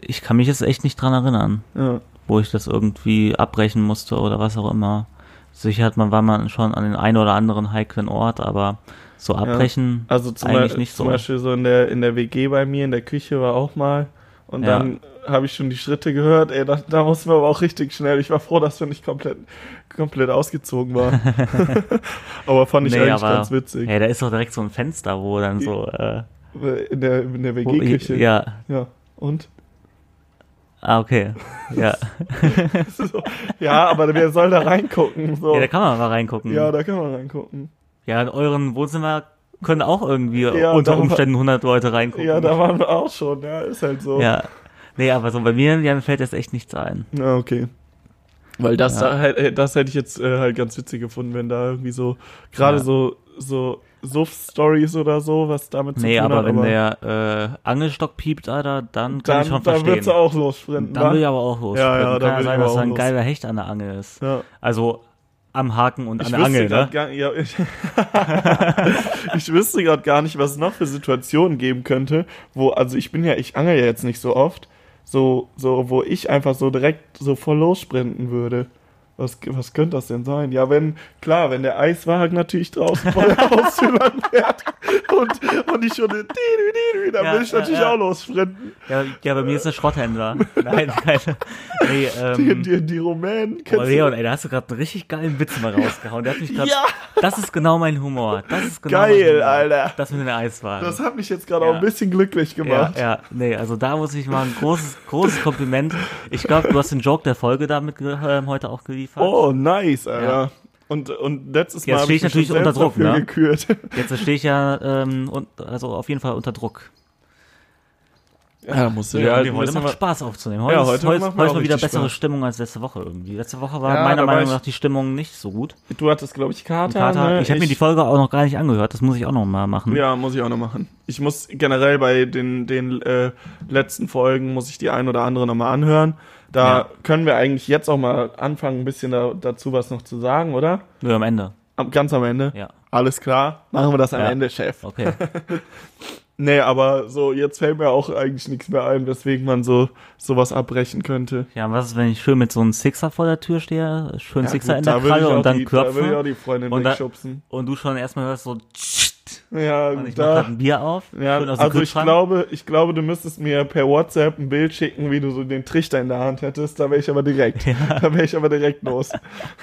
S4: ich kann mich jetzt echt nicht dran erinnern,
S3: Ja.
S4: wo ich das irgendwie abbrechen musste oder was auch immer. Sicher hat man, war man schon an den einen oder anderen heiklen Ort, aber so abbrechen,
S3: Also zum,
S4: Eigentlich
S3: Beispiel,
S4: nicht
S3: zum
S4: so.
S3: Beispiel so in der, in der WG bei mir, in der Küche war auch mal. Und
S4: Ja.
S3: dann habe ich schon die Schritte gehört. Ey, da, da mussten wir aber auch richtig schnell. Ich war froh, dass wir nicht komplett, komplett ausgezogen waren. aber fand ich
S4: Nee,
S3: eigentlich
S4: aber-
S3: ganz witzig.
S4: ja, da ist doch direkt so ein Fenster, wo dann so, äh,
S3: In der, in der WG-Küche.
S4: ja,
S3: ja. Und?
S4: ah, okay, ja.
S3: So. Ja, aber wer soll da reingucken? So.
S4: ja, da kann man mal reingucken.
S3: Ja, da kann man reingucken.
S4: Ja, in euren Wohnzimmer können auch irgendwie
S3: Ja,
S4: unter Umständen 100 Leute reingucken.
S3: Ja, da waren wir auch schon. Ja, ist halt so.
S4: Ja. Nee, aber so bei mir, ja, mir fällt jetzt echt nichts ein.
S3: Ja, okay. Weil das,
S4: Ja.
S3: da halt, äh, das hätte ich jetzt äh, halt ganz witzig gefunden, wenn da irgendwie so, gerade
S4: Ja.
S3: so, so Suff-Stories oder so, was damit zu
S4: Nee,
S3: tun
S4: aber
S3: hat.
S4: wenn der äh, Angelstock piept, Alter, dann kann ich
S3: dann,
S4: schon
S3: dann
S4: verstehen.
S3: wird's auch lossprinten.
S4: dann will ich aber auch los.
S3: Ja, ja,
S4: kann ja sein,
S3: ich
S4: dass
S3: aber
S4: da ein
S3: los.
S4: geiler Hecht an der Angel ist.
S3: ja.
S4: Also am Haken und
S3: Ich
S4: an der
S3: wüsste
S4: Angel, ne?
S3: gar, ja, ich, ich wüsste gerade gar nicht, was es noch für Situationen geben könnte, wo, also ich bin ja, ich angel ja jetzt nicht so oft, so, so, wo ich einfach so direkt so voll lossprinten würde. Was, was könnte das denn sein? Ja, wenn, klar, wenn der Eiswagen natürlich draußen vor der Haustür fährt und, und ich schon, dann
S4: Ja,
S3: will ich
S4: ja,
S3: natürlich
S4: ja.
S3: auch lossprinten.
S4: Ja, ja, bei mir ist der Schrotthändler. Nein, keine. Nee,
S3: Die,
S4: ähm,
S3: die, die Rumänen,
S4: Oh,
S3: kennst
S4: Leon,
S3: du?
S4: ey, da hast du gerade einen richtig geilen Witz mal rausgehauen. Der hat mich grad,
S3: Ja,
S4: Das ist genau mein Humor. Das ist genau mein
S3: geil. Alter.
S4: Das mit den Eiswagen.
S3: Das hat mich jetzt gerade auch ein bisschen glücklich gemacht.
S4: ja, nee, also da muss ich mal ein großes, großes Kompliment. Ich glaube, du hast den Joke der Folge damit ähm, heute auch geliefert.
S3: Oh, nice, Alter.
S4: Ja.
S3: Und, und letztes
S4: Jetzt
S3: Mal hab
S4: stehe ich natürlich unter Druck, ne?
S3: gekürt.
S4: Jetzt stehe ich ja, ähm, und, also auf jeden Fall unter Druck.
S3: Ja, musst du
S4: Ja,
S3: halt
S4: heute macht Spaß aufzunehmen. Heute,
S3: Ja,
S4: ist,
S3: heute
S4: heute,
S3: macht
S4: heute, ist
S3: auch
S4: mal wieder bessere
S3: Spaß.
S4: Stimmung als letzte Woche irgendwie. Letzte Woche war
S3: Ja,
S4: meiner Meinung nach die Stimmung nicht so gut.
S3: Du hattest, glaube ich, Kater.
S4: Kater.
S3: Ne?
S4: Ich habe mir die Folge auch noch gar nicht angehört. Das muss ich auch noch mal machen.
S3: Ja, muss ich auch noch machen. Ich muss generell bei den, den äh, letzten Folgen, muss ich die ein oder andere nochmal anhören. Da
S4: Ja.
S3: können wir eigentlich jetzt auch mal anfangen, ein bisschen da, dazu was noch zu sagen, oder?
S4: Nur am Ende.
S3: Am, ganz am Ende.
S4: Ja.
S3: Alles klar. Machen wir das am
S4: Ja.
S3: Ende, Chef.
S4: Okay.
S3: Nee, aber so, jetzt fällt mir auch eigentlich nichts mehr ein, weswegen man so sowas abbrechen könnte.
S4: Ja, was ist, wenn ich schön mit so einem Sixer vor der Tür stehe? Schön
S3: Ja,
S4: Sixer
S3: gut,
S4: in der
S3: da
S4: Kralle und dann
S3: die, Da würde ich auch die Freundin
S4: Und da-
S3: wegschubsen.
S4: Und du schon erstmal hörst so,
S3: Ja,
S4: und ich mach
S3: da,
S4: grad ein Bier auf.
S3: ja also ich glaube, ich glaube, du müsstest mir per WhatsApp ein Bild schicken, wie du so den Trichter in der Hand hättest. Da wäre ich aber direkt. Da wäre ich aber direkt los.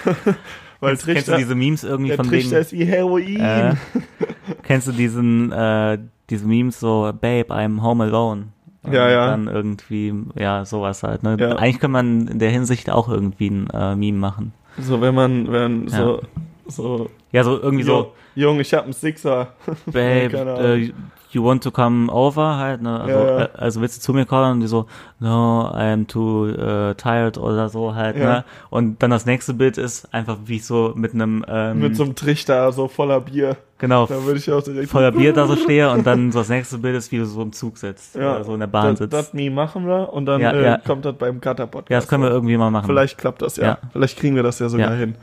S3: Weil
S4: Kennst du
S3: Trichter,
S4: diese Memes irgendwie von
S3: Trichter
S4: wegen,
S3: ist wie Heroin.
S4: äh, kennst du diesen, äh, diese Memes so, Babe, I'm home alone. Und
S3: Ja, ja.
S4: Dann irgendwie, ja, sowas halt, ne?
S3: Ja.
S4: Eigentlich kann man in der Hinsicht auch irgendwie ein äh, Meme machen.
S3: So, wenn man, wenn so, so,
S4: Ja, so irgendwie so,
S3: so, Jung, ich hab einen Sixer.
S4: Babe, äh, you want to come over halt, ne? Also,
S3: Ja, ja.
S4: Äh, also willst du zu mir kommen? Und die so, no, I am too äh, tired oder so halt,
S3: Ja.
S4: ne? Und dann das nächste Bild ist einfach wie ich so mit einem, ähm,
S3: Mit so einem Trichter, so voller Bier.
S4: genau,
S3: Da würde ich auch direkt.
S4: voller Bier da so stehe und dann so das nächste Bild ist, wie du so im Zug sitzt
S3: Ja,
S4: oder so in der Bahn
S3: das,
S4: sitzt.
S3: das Meme machen wir und dann äh, kommt das beim Cutter-Podcast.
S4: ja, das können wir irgendwie mal machen.
S3: Vielleicht klappt das ja. Vielleicht kriegen wir das ja sogar hin.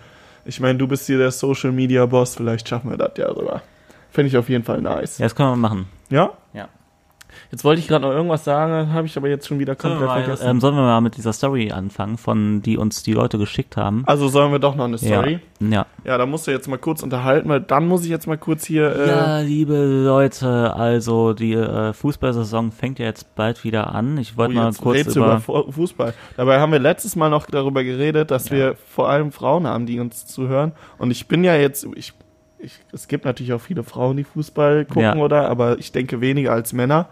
S3: Ich meine, du bist hier der Social Media Boss, vielleicht schaffen wir das ja sogar. Finde ich auf jeden Fall nice.
S4: Ja, das können wir machen.
S3: Ja?
S4: Ja.
S3: Jetzt wollte ich gerade noch irgendwas sagen, habe ich aber jetzt schon wieder
S4: Sollen wir,
S3: komplett
S4: mal,
S3: vergessen.
S4: ähm, sollen wir mal mit dieser Story anfangen, von die uns die Leute geschickt haben?
S3: also sollen wir doch noch eine Story?
S4: Ja.
S3: Ja, da musst du jetzt mal kurz unterhalten, weil dann muss ich jetzt mal kurz hier. Äh,
S4: Ja, liebe Leute, also die äh, Fußballsaison fängt ja jetzt bald wieder an. Ich wollte
S3: oh,
S4: mal kurz über,
S3: über Fu- Fußball. Dabei haben wir letztes Mal noch darüber geredet, dass
S4: Ja.
S3: wir vor allem Frauen haben, die uns zuhören. Und ich bin ja jetzt, ich, ich, es gibt natürlich auch viele Frauen, die Fußball gucken,
S4: Ja.
S3: oder? Aber ich denke weniger als Männer.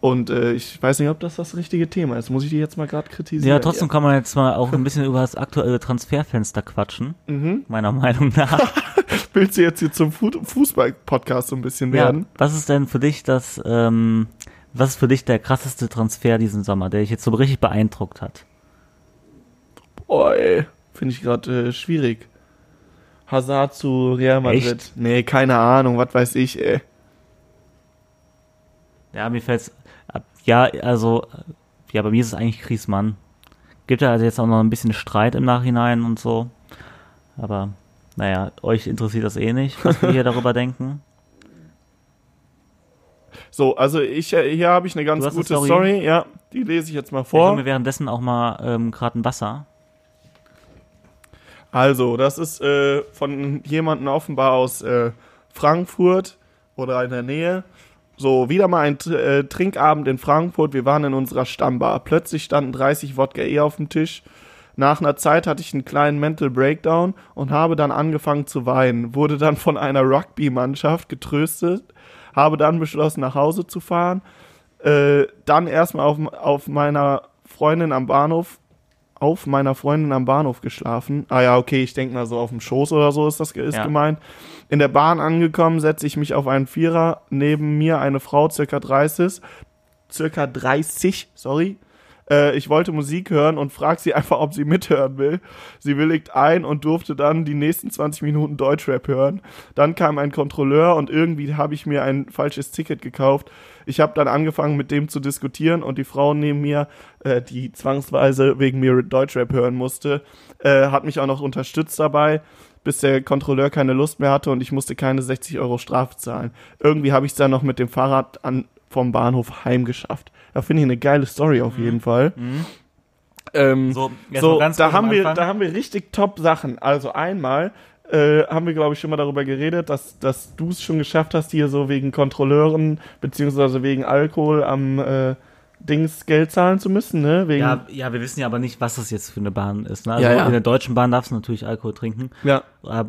S3: Und äh, ich weiß nicht, ob das das richtige Thema ist. Muss ich die jetzt mal gerade kritisieren?
S4: Ja, trotzdem kann man jetzt mal auch ein bisschen über das aktuelle Transferfenster quatschen,
S3: Mhm.
S4: meiner Meinung nach.
S3: Willst du jetzt hier zum Fu Fußball-Podcast so ein bisschen
S4: Ja,
S3: werden?
S4: was ist denn für dich das, ähm, was ist für dich der krasseste Transfer diesen Sommer, der dich jetzt so richtig beeindruckt hat?
S3: Boah, ey. Finde ich gerade äh, schwierig. Hazard zu Real Madrid.
S4: Echt?
S3: Nee, keine Ahnung, was weiß ich, ey.
S4: Ja, mir fällt's, ab- ja, also, ja, bei mir ist es eigentlich Griezmann. Gibt ja also jetzt auch noch ein bisschen Streit im Nachhinein und so. Aber, naja, euch interessiert das eh nicht, was wir hier darüber denken.
S3: So, also ich, äh, hier habe ich eine ganz
S4: hast eine
S3: gute
S4: Story?
S3: Story. Ja, die lese ich jetzt mal
S4: Ich
S3: vor.
S4: mir währenddessen auch mal ähm, gerade ein Wasser.
S3: Also, das ist äh, von jemandem offenbar aus äh, Frankfurt oder in der Nähe. So, wieder mal ein äh, Trinkabend in Frankfurt. Wir waren in unserer Stammbar. Plötzlich standen 30 Wodka E auf dem Tisch. Nach einer Zeit hatte ich einen kleinen Mental Breakdown und habe dann angefangen zu weinen. Wurde dann von einer Rugby-Mannschaft getröstet. Habe dann beschlossen, nach Hause zu fahren. Äh, dann erstmal auf, auf meiner Freundin am Bahnhof auf meiner Freundin am Bahnhof geschlafen. Ah ja, okay, ich denke mal so auf dem Schoß oder so ist das ist
S4: Ja.
S3: gemeint. In der Bahn angekommen, setze ich mich auf einen Vierer, neben mir eine Frau, circa 30, circa 30, sorry. Äh, ich wollte Musik hören und frag sie einfach, ob sie mithören will. Sie willigt ein und durfte dann die nächsten 20 Minuten Deutschrap hören. Dann kam ein Kontrolleur und irgendwie habe ich mir ein falsches Ticket gekauft. Ich habe dann angefangen mit dem zu diskutieren und die Frau neben mir, äh, die zwangsweise wegen mir Deutschrap hören musste, äh, hat mich auch noch unterstützt dabei, bis der Kontrolleur keine Lust mehr hatte und ich musste keine 60 Euro Strafe zahlen. Irgendwie habe ich es dann noch mit dem Fahrrad an, vom Bahnhof heimgeschafft. Da finde ich eine geile Story auf jeden Fall. Ähm,
S4: So, jetzt
S3: so, da haben wir, da haben wir richtig top Sachen. Also einmal äh, haben wir, glaube ich, schon mal darüber geredet, dass, dass du es schon geschafft hast, hier so wegen Kontrolleuren beziehungsweise wegen Alkohol am äh, Dings Geld zahlen zu müssen, ne? Wegen,
S4: Ja, ja, wir wissen ja aber nicht, was das jetzt für eine Bahn ist. Ne? Also
S3: Ja, ja.
S4: in der deutschen Bahn darfst du natürlich Alkohol trinken.
S3: ja.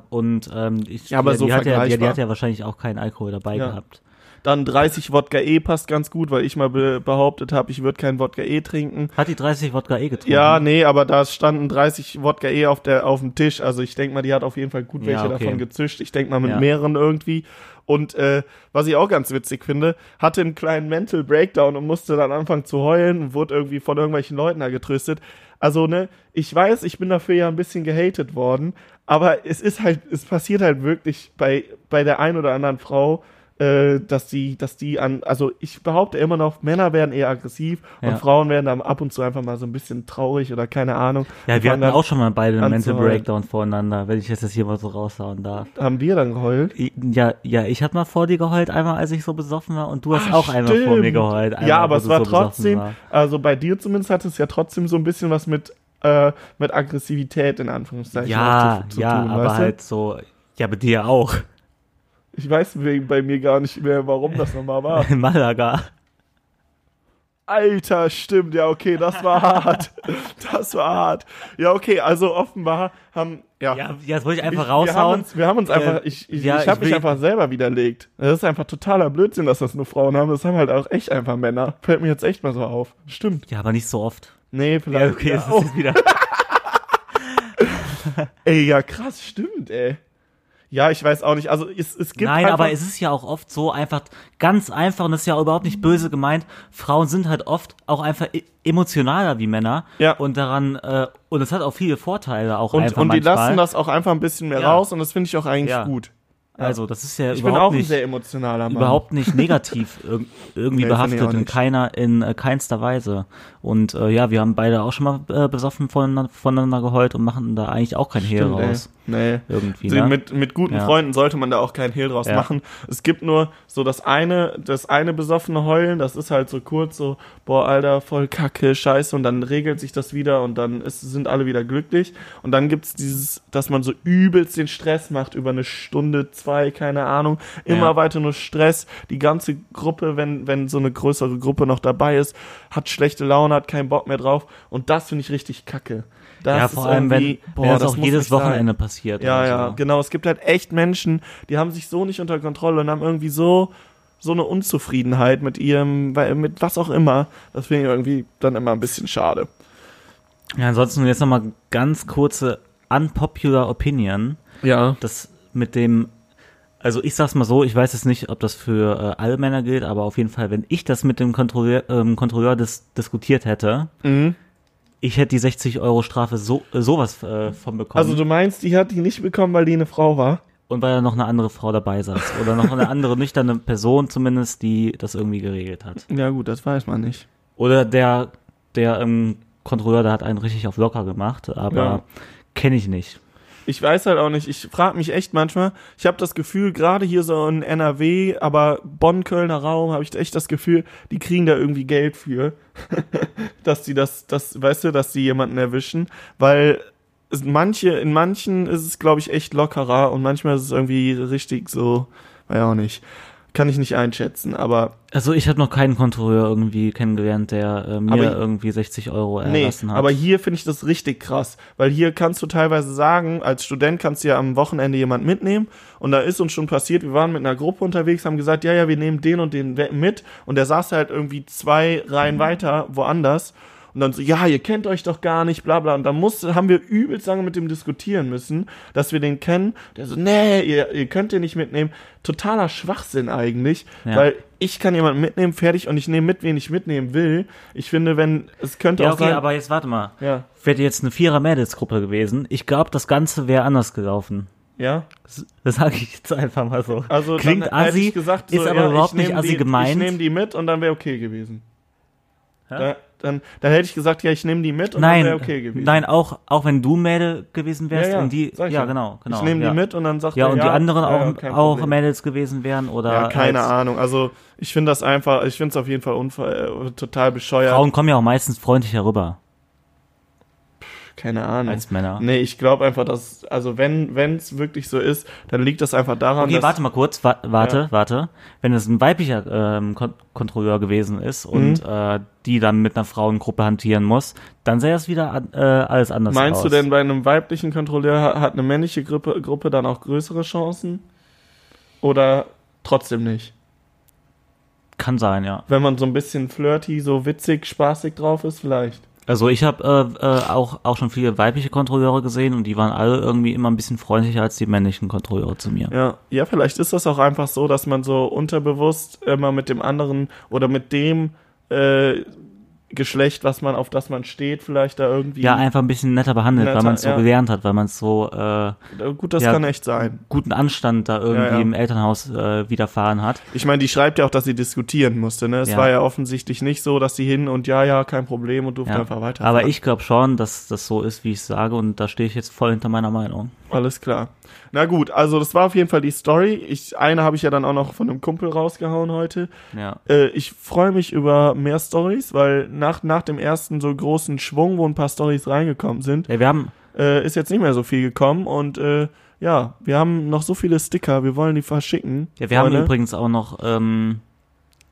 S4: Und ähm, ich,
S3: Ja, aber
S4: die,
S3: so
S4: die, hat ja, die, die hat ja wahrscheinlich auch keinen Alkohol dabei
S3: Ja.
S4: gehabt.
S3: Dann 30 Wodka E passt ganz gut, weil ich mal be behauptet habe, ich würde kein Wodka E trinken.
S4: Hat die 30 Wodka eh getrunken?
S3: Ja, nee, aber da standen 30 Wodka E auf, der, auf dem Tisch. Also ich denke mal, die hat auf jeden Fall gut welche
S4: Ja, okay.
S3: davon gezischt. Ich denke mal mit
S4: Ja.
S3: mehreren irgendwie. Und äh, was ich auch ganz witzig finde, hatte einen kleinen Mental Breakdown und musste dann anfangen zu heulen und wurde irgendwie von irgendwelchen Leuten da getröstet. Also, ne, ich weiß, ich bin dafür ja ein bisschen gehatet worden, aber es ist halt, es passiert halt wirklich bei, bei der ein oder anderen Frau, äh, dass die, dass die an, also ich behaupte immer noch, Männer werden eher aggressiv
S4: Ja.
S3: und Frauen werden dann ab und zu einfach mal so ein bisschen traurig oder keine Ahnung.
S4: Ja, wir hatten auch schon mal beide einen Mental. Breakdown voreinander, wenn ich jetzt das hier mal so raushauen darf.
S3: Haben wir dann geheult?
S4: Ja, ja, ich hab mal vor dir geheult, einmal als ich so besoffen war und du hast
S3: Ah,
S4: auch einmal vor mir
S3: stimmt.
S4: geheult. Einmal,
S3: ja, aber es war
S4: so
S3: trotzdem,
S4: war.
S3: also bei dir zumindest hat es ja trotzdem so ein bisschen was mit, äh, mit Aggressivität in Anführungszeichen
S4: Ja,
S3: zu, zu
S4: ja,
S3: tun,
S4: aber
S3: weißt du?
S4: halt so, ja, bei dir auch.
S3: Ich weiß wegen bei mir gar nicht mehr, warum das nochmal war.
S4: Malaga.
S3: Alter, stimmt, ja, okay, das war hart. Das war hart. Ja, okay, also offenbar haben, ja.
S4: Ja, das wollte ich einfach
S3: ich, Wir haben
S4: raushauen.
S3: uns, wir haben uns einfach,
S4: Äh,
S3: ich, ich,
S4: ja,
S3: ich habe
S4: ich
S3: mich einfach selber widerlegt. Das ist einfach totaler Blödsinn, dass das nur Frauen haben. Das haben halt auch echt einfach Männer. Fällt mir jetzt echt mal so auf. Stimmt.
S4: Ja, aber nicht so oft.
S3: Nee, vielleicht.
S4: Ja, okay,
S3: ja,
S4: das
S3: oh,
S4: ist wieder.
S3: ey, ja, krass, stimmt, ey. Ja, ich weiß auch nicht. Also es, es gibt
S4: Nein, aber es ist ja auch oft so einfach ganz einfach und das ist ja auch überhaupt nicht böse gemeint. Frauen sind halt oft auch einfach e- emotionaler wie Männer
S3: Ja.
S4: und daran äh, und es hat auch viele Vorteile auch
S3: und,
S4: einfach
S3: und die
S4: manchmal.
S3: lassen das auch einfach ein bisschen mehr
S4: Ja.
S3: raus und das finde ich auch eigentlich
S4: Ja.
S3: gut.
S4: Also das ist ja
S3: Ich bin
S4: überhaupt nicht
S3: sehr emotionaler Mann.
S4: überhaupt nicht negativ irg irgendwie
S3: Nee,
S4: behaftet in keiner in äh, keinster Weise und äh, ja wir haben beide auch schon mal äh, besoffen voneinander, voneinander geheult und machen da eigentlich auch kein Hehl
S3: Stimmt, ey. Nee.
S4: irgendwie ne?
S3: mit, mit guten
S4: Ja.
S3: Freunden sollte man da auch keinen Hehl draus
S4: Ja.
S3: machen. Es gibt nur so das eine, das eine besoffene Heulen, das ist halt so kurz so, boah, Alter, voll kacke, scheiße, und dann regelt sich das wieder und dann ist, sind alle wieder glücklich. Und dann gibt's dieses, dass man so übelst den Stress macht über eine Stunde, zwei, keine Ahnung, immer
S4: Ja.
S3: weiter nur Stress. Die ganze Gruppe, wenn, wenn so eine größere Gruppe noch dabei ist, hat schlechte Laune, hat keinen Bock mehr drauf. Und das finde ich richtig kacke. Das
S4: ja vor allem wenn,
S3: irgendwie-
S4: wenn das auch
S3: muss
S4: jedes
S3: nicht sein.
S4: Wochenende passiert
S3: Ja,
S4: oder
S3: ja, genau. Es gibt halt echt Menschen, die haben sich so nicht unter Kontrolle und haben irgendwie so so eine Unzufriedenheit mit ihrem, mit was auch immer. Das finde ich irgendwie dann immer ein bisschen schade.
S4: Ja, ansonsten jetzt nochmal ganz kurze unpopular Opinion.
S3: Ja.
S4: Das mit dem, also ich sag's mal so, ich weiß jetzt nicht, ob das für äh, alle Männer gilt, aber auf jeden Fall, wenn ich das mit dem Kontrolleur, ähm, Kontrolleur dis diskutiert hätte,
S3: Mhm.
S4: Ich hätte die 60 Euro Strafe so äh, sowas äh, von bekommen.
S3: Also du meinst, die hat die nicht bekommen, weil die eine Frau war?
S4: und weil da noch eine andere Frau dabei saß. Oder noch eine andere nüchterne Person zumindest, die das irgendwie geregelt hat.
S3: Ja gut, das weiß man nicht.
S4: Oder der, der ähm, Kontrolleur, der hat einen richtig auf locker gemacht, aber
S3: Ja.
S4: kenne ich nicht.
S3: Ich weiß halt auch nicht, ich frage mich echt manchmal, ich habe das Gefühl, gerade hier so in NRW, aber Bonn-Kölner Raum, habe ich echt das Gefühl, die kriegen da irgendwie Geld für, dass die das, das, weißt du, dass die jemanden erwischen, weil manche, in manchen ist es, glaube ich, echt lockerer und manchmal ist es irgendwie richtig so, weiß auch nicht, kann ich nicht einschätzen, aber
S4: Also ich habe noch keinen Kontrolleur irgendwie kennengelernt, der äh, mir
S3: Aber-
S4: irgendwie 60 Euro
S3: Nee,
S4: erlassen hat.
S3: aber hier finde ich das richtig krass, weil hier kannst du teilweise sagen, als Student kannst du ja am Wochenende jemand mitnehmen und da ist uns schon passiert, wir waren mit einer Gruppe unterwegs, haben gesagt, ja, ja, wir nehmen den und den mit und der saß halt irgendwie zwei Reihen weiter woanders und dann so, ja, ihr kennt euch doch gar nicht, bla bla und dann musste, haben wir übelst lange mit dem diskutieren müssen, dass wir den kennen, der so, nee, ihr, ihr könnt den nicht mitnehmen, totaler Schwachsinn eigentlich,
S4: Ja.
S3: weil ich kann jemanden mitnehmen, fertig und ich nehme mit, wen ich mitnehmen will. Ich finde, wenn, es könnte
S4: ja,
S3: auch
S4: okay,
S3: sein,
S4: aber jetzt warte mal.
S3: ja.
S4: Wäre jetzt eine Vierer-Mädels-Gruppe gewesen, ich glaube, das Ganze wäre anders gelaufen.
S3: Ja,
S4: Das, das sage ich jetzt einfach mal so.
S3: also
S4: Klingt assi,
S3: gesagt,
S4: ist
S3: so,
S4: aber
S3: ja,
S4: überhaupt nicht assi
S3: die,
S4: gemeint.
S3: Ich nehme die mit und dann wäre okay gewesen. Da, dann, dann hätte ich gesagt, ja, ich nehme die mit und dann
S4: nein,
S3: wäre okay gewesen.
S4: nein, auch, auch wenn du Mädel gewesen wärst
S3: ja, ja,
S4: und die,
S3: ich
S4: ja, genau, genau.
S3: Ich nehme
S4: ja.
S3: die mit und dann sagt
S4: Ja,
S3: er,
S4: und die anderen
S3: ja,
S4: auch,
S3: ja,
S4: auch. Mädels gewesen wären oder.
S3: Ja, keine
S4: als-
S3: Ahnung. Also ich finde das einfach, ich finde es auf jeden Fall unfall, äh, total bescheuert.
S4: Frauen kommen ja auch meistens freundlicher rüber
S3: keine Ahnung.
S4: als Männer.
S3: Nee, ich glaube einfach, dass, also wenn es wirklich so ist, dann liegt das einfach daran,
S4: Okay,
S3: dass...
S4: warte mal kurz, wa warte,
S3: Ja.
S4: warte. Wenn es ein weiblicher ähm, Kon Kontrolleur gewesen ist und
S3: Mhm.
S4: äh, die dann mit einer Frauengruppe hantieren muss, dann sähe es wieder äh, alles anders
S3: Meinst
S4: aus.
S3: du denn, bei einem weiblichen Kontrolleur ha- hat eine männliche Gruppe, Gruppe dann auch größere Chancen? Oder trotzdem nicht?
S4: Kann sein, ja.
S3: Wenn man so ein bisschen flirty, so witzig, spaßig drauf ist, vielleicht.
S4: Also ich habe äh, äh, auch, auch schon viele weibliche Kontrolleure gesehen und die waren alle irgendwie immer ein bisschen freundlicher als die männlichen Kontrolleure zu mir.
S3: Ja, ja, vielleicht ist das auch einfach so, dass man so unterbewusst immer mit dem anderen oder mit dem äh, Geschlecht, was man auf das man steht, vielleicht da irgendwie.
S4: Ja, einfach ein bisschen netter behandelt,
S3: Netter,
S4: weil man es so
S3: ja.
S4: gelernt hat, weil man es so äh,
S3: Gut, das
S4: ja.
S3: kann echt sein.
S4: guten Anstand da irgendwie
S3: Ja,
S4: im Elternhaus äh, widerfahren hat.
S3: Ich meine, die schreibt ja auch, dass sie diskutieren musste. Ne? Es war ja offensichtlich nicht so, dass sie hin und ja, ja, kein Problem und durfte einfach weiter.
S4: Aber ich glaube schon, dass das so ist, wie ich sage und da stehe ich jetzt voll hinter meiner Meinung.
S3: Alles klar. Na gut, also das war auf jeden Fall die Story. Ich, eine habe ich ja dann auch noch von einem Kumpel rausgehauen heute.
S4: Ja.
S3: Äh, ich freue mich über mehr Stories, weil nach, nach dem ersten so großen Schwung, wo ein paar Stories reingekommen sind,
S4: ja wir haben
S3: äh, ist jetzt nicht mehr so viel gekommen und äh, ja, wir haben noch so viele Sticker, wir wollen die verschicken.
S4: Ja, wir haben
S3: Freunde.
S4: übrigens auch noch ähm,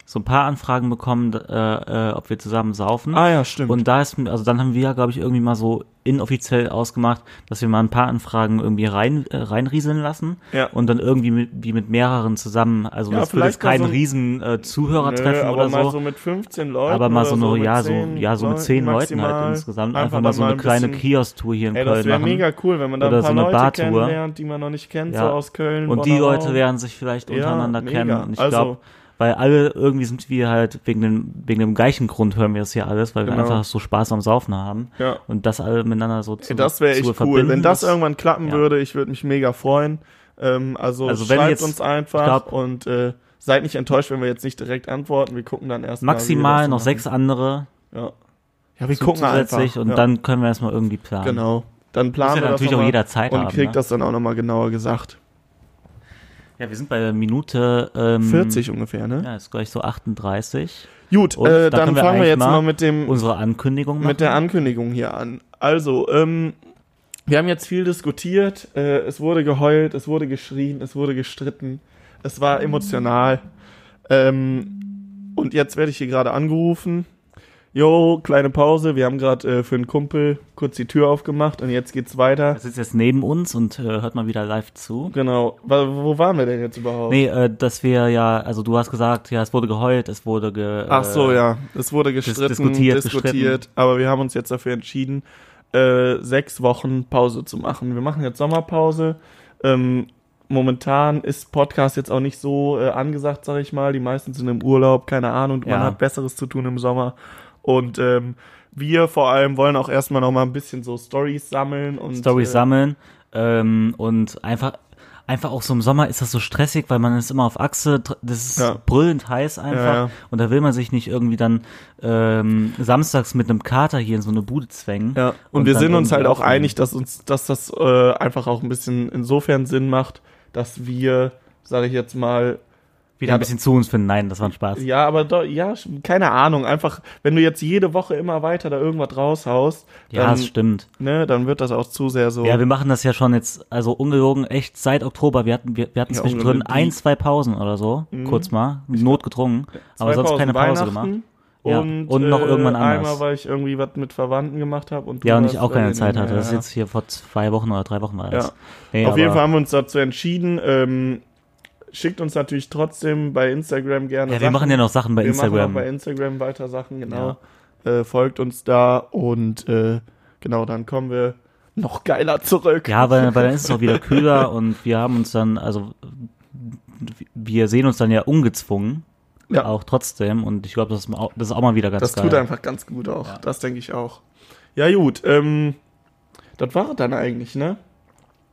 S4: so ein paar Anfragen bekommen, äh, äh, ob wir zusammen saufen.
S3: Ah ja, stimmt.
S4: Und da ist, also dann haben wir ja, glaube ich, irgendwie mal so inoffiziell ausgemacht, dass wir mal ein paar Anfragen irgendwie rein, äh, reinrieseln lassen
S3: ja.
S4: und dann irgendwie mit, wie mit mehreren zusammen, also
S3: Ja,
S4: das wird jetzt kein
S3: so
S4: riesen äh, Zuhörertreffen
S3: Nö, aber
S4: oder
S3: mal
S4: so,
S3: so mit 15 Leuten.
S4: aber mal
S3: oder
S4: so eine,
S3: mit
S4: ja, so,
S3: 10
S4: ja, so mit zehn Leuten halt insgesamt,
S3: Einfach
S4: mal so eine
S3: ein
S4: kleine Kiosk-Tour hier in
S3: Ey, das
S4: Köln
S3: wäre
S4: machen.
S3: mega cool, wenn man da
S4: Oder
S3: ein paar
S4: so eine
S3: Leute
S4: Bartour.
S3: kennenlernt, die man noch nicht kennt,
S4: Ja.
S3: so aus Köln.
S4: Und die
S3: Bonner
S4: Leute
S3: Raum.
S4: werden sich vielleicht untereinander kennen. Und ich
S3: Also-
S4: glaube, weil alle irgendwie sind wir halt wegen dem, wegen dem gleichen Grund hören wir das hier alles, weil wir
S3: Genau.
S4: einfach so Spaß am Saufen haben.
S3: Ja.
S4: Und das alle miteinander so zu
S3: das wäre echt cool.
S4: verbinden,
S3: Wenn das irgendwann klappen
S4: ja.
S3: würde, ich würde mich mega freuen. Ähm, also,
S4: Also
S3: schreibt
S4: jetzt-
S3: uns einfach
S4: glaub-
S3: und äh, seid nicht enttäuscht, wenn wir jetzt nicht direkt antworten. Wir gucken dann erst mal, wir
S4: Maximal
S3: das
S4: noch sechs andere
S3: Ja, ja wir gucken einfach.
S4: und
S3: ja.
S4: dann können wir erstmal irgendwie planen.
S3: Genau. Dann planen wir das
S4: natürlich auch
S3: mal
S4: jederzeit
S3: und
S4: haben,
S3: kriegt
S4: ne?
S3: das dann auch nochmal genauer gesagt.
S4: Ja, wir sind bei der Minute ähm,
S3: 40 ungefähr, ne?
S4: Ja, ist gleich so 38.
S3: Gut,
S4: Und
S3: äh,
S4: da
S3: dann
S4: wir
S3: fangen wir jetzt
S4: mal
S3: mal mit dem
S4: Unsere Ankündigung machen.
S3: mit der Ankündigung hier an. Also, ähm, wir haben jetzt viel diskutiert, äh, es wurde geheult, es wurde geschrien, es wurde gestritten, es war emotional. Ähm, und jetzt werde ich hier gerade angerufen. Jo, kleine Pause. Wir haben gerade äh, für einen Kumpel kurz die Tür aufgemacht und jetzt geht's weiter.
S4: Er sitzt jetzt neben uns und äh, hört mal wieder live zu.
S3: Genau. Wa- Wo waren wir denn jetzt überhaupt?
S4: Nee, äh, dass wir ja, also du hast gesagt, ja, es wurde geheult, es wurde ge.
S3: Ach so,
S4: äh,
S3: ja. Es wurde gestritten,
S4: diskutiert,
S3: diskutiert, aber wir haben uns jetzt dafür entschieden, äh, sechs Wochen Pause zu machen. Wir machen jetzt Sommerpause. Ähm, momentan ist Podcast jetzt auch nicht so äh, angesagt, sag ich mal. Die meisten sind im Urlaub, keine Ahnung. Man
S4: Ja.
S3: hat Besseres zu tun im Sommer. Und ähm, wir vor allem wollen auch erstmal noch mal ein bisschen so Stories sammeln und
S4: Stories
S3: äh,
S4: sammeln ähm, und einfach einfach auch so im Sommer ist das so stressig, weil man ist immer auf Achse, das ist
S3: Ja.
S4: brüllend heiß einfach
S3: Ja, ja.
S4: und da will man sich nicht irgendwie dann ähm, samstags mit einem Kater hier in so eine Bude zwängen.
S3: Ja, und, wir
S4: dann
S3: sind uns halt auch
S4: aufnehmen.
S3: einig, dass uns, dass das äh, einfach auch ein bisschen insofern Sinn macht, dass wir, sage ich jetzt mal,
S4: wieder
S3: Ja,
S4: ein bisschen zu uns finden. Nein, das war ein Spaß.
S3: ja, aber doch, ja, keine Ahnung, einfach, wenn du jetzt jede Woche immer weiter da irgendwas raushaust,
S4: Ja,
S3: dann,
S4: das stimmt.
S3: ne, dann wird das auch zu sehr so.
S4: Ja, wir machen das ja schon jetzt, also ungelogen, echt seit Oktober. Wir hatten, wir, wir hatten
S3: Ja,
S4: zwischendrin ein, zwei Pausen oder so, kurz mal, notgedrungen, aber sonst
S3: Pausen
S4: keine Pause gemacht.
S3: Und,
S4: Ja, und noch
S3: äh,
S4: irgendwann anders.
S3: Einmal, weil ich irgendwie was mit Verwandten gemacht habe. Und
S4: Ja, und ich auch keine Zeit hatte. Das ist
S3: ja.
S4: jetzt hier vor zwei Wochen oder drei Wochen war das.
S3: Ja.
S4: Nee,
S3: Auf jeden Fall haben wir uns dazu entschieden. Ähm, schickt uns natürlich trotzdem bei Instagram gerne.
S4: Ja, wir
S3: Sachen.
S4: machen ja noch Sachen bei
S3: wir machen
S4: Instagram.
S3: auch bei Instagram weiter Sachen, genau. Äh, folgt uns da und äh, genau, dann kommen wir noch geiler zurück.
S4: Ja, weil, weil dann ist es auch wieder kühler und wir haben uns dann, also wir sehen uns dann ja ungezwungen,
S3: Ja.
S4: auch trotzdem und ich glaube, das, ist auch- das ist auch mal wieder ganz
S3: das
S4: geil.
S3: tut einfach ganz gut auch. Das denke ich auch. Ja, gut. Ähm, das war dann eigentlich, ne?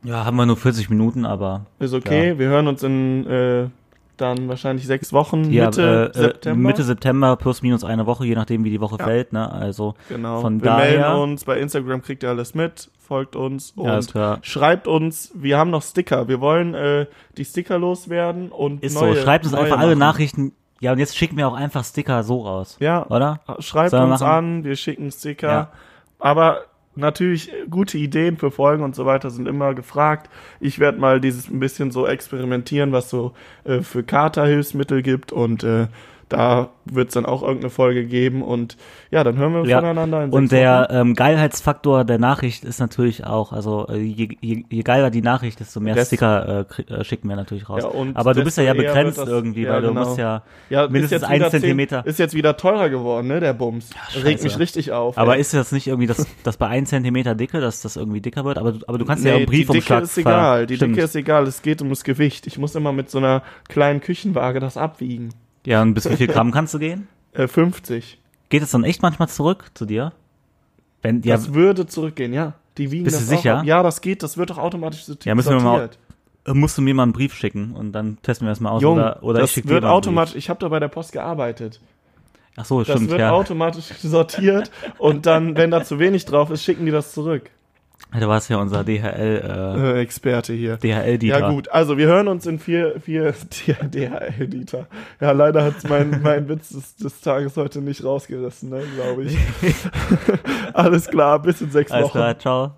S4: Ja, haben wir nur 40 Minuten, aber
S3: Ist okay. Wir hören uns in äh, dann wahrscheinlich sechs Wochen,
S4: ja,
S3: Mitte
S4: äh, äh,
S3: September.
S4: Mitte September plus minus eine Woche, je nachdem wie die Woche
S3: Ja.
S4: fällt, ne? Also
S3: Genau.
S4: Von
S3: wir
S4: daher-
S3: melden uns, bei Instagram kriegt ihr alles mit, folgt uns und
S4: Ja,
S3: schreibt uns, wir haben noch Sticker. Wir wollen äh, die Sticker loswerden und
S4: ist
S3: neue,
S4: so, schreibt uns einfach alle
S3: machen.
S4: Nachrichten. Ja, und jetzt schicken wir auch einfach Sticker so raus.
S3: Ja,
S4: Oder?
S3: schreibt uns
S4: machen?
S3: an, wir schicken Sticker.
S4: Ja.
S3: Aber natürlich, äh, gute Ideen für Folgen und so weiter sind immer gefragt. Ich werde mal dieses ein bisschen so experimentieren, was so äh, für Katerhilfsmittel gibt und äh, da wird es dann auch irgendeine Folge geben und ja, dann hören wir
S4: Ja.
S3: voneinander in
S4: Und der ähm, Geilheitsfaktor der Nachricht ist natürlich auch, also äh, je, je, je geiler die Nachricht, desto mehr
S3: Des-
S4: Sticker äh, äh, schicken wir natürlich raus.
S3: Ja,
S4: Aber du bist ja ja begrenzt
S3: das-
S4: irgendwie,
S3: ja,
S4: weil du
S3: genau.
S4: musst ja,
S3: Ja,
S4: mindestens ein Zentimeter.
S3: Ist jetzt wieder teurer geworden, ne, der Bums.
S4: scheiße.
S3: Regt mich richtig auf.
S4: aber
S3: ey.
S4: ist das nicht irgendwie, dass, dass bei ein Zentimeter Dicke, dass das irgendwie dicker wird? Aber, du- aber du kannst ja
S3: nee,
S4: einen Briefumschlag
S3: Die Dicke ist egal, die. Dicke ist egal, es geht um das Gewicht. Ich muss immer mit so einer kleinen Küchenwaage das abwiegen.
S4: Ja, und bis wie viel Gramm kannst du gehen?
S3: Äh, 50.
S4: Geht es dann echt manchmal zurück zu dir? Wenn, ja,
S3: Das würde zurückgehen, ja. Die wiegen
S4: Bist
S3: das
S4: du sicher?
S3: Auch. Ja, das geht, das wird doch automatisch sortiert.
S4: Ja, müssen wir mal-
S3: sortiert.
S4: musst du mir mal einen Brief schicken und dann testen wir das mal aus.
S3: Jung,
S4: oder oder
S3: das
S4: ich
S3: wird automatisch, ich habe da bei der Post gearbeitet.
S4: Ach so,
S3: Das
S4: stimmt,
S3: wird
S4: ja.
S3: automatisch sortiert und dann, wenn da zu wenig drauf ist, schicken die das zurück.
S4: Du warst ja unser DHL,
S3: Äh, Experte hier.
S4: äh, DHL-Dieter.
S3: Ja gut, also wir hören uns in vier, vier DHL-Dieter. Ja, leider hat mein, mein Witz des, des Tages heute nicht rausgerissen, ne, glaube ich. Alles klar, bis in sechs
S4: Alles
S3: Wochen.
S4: klar, ciao.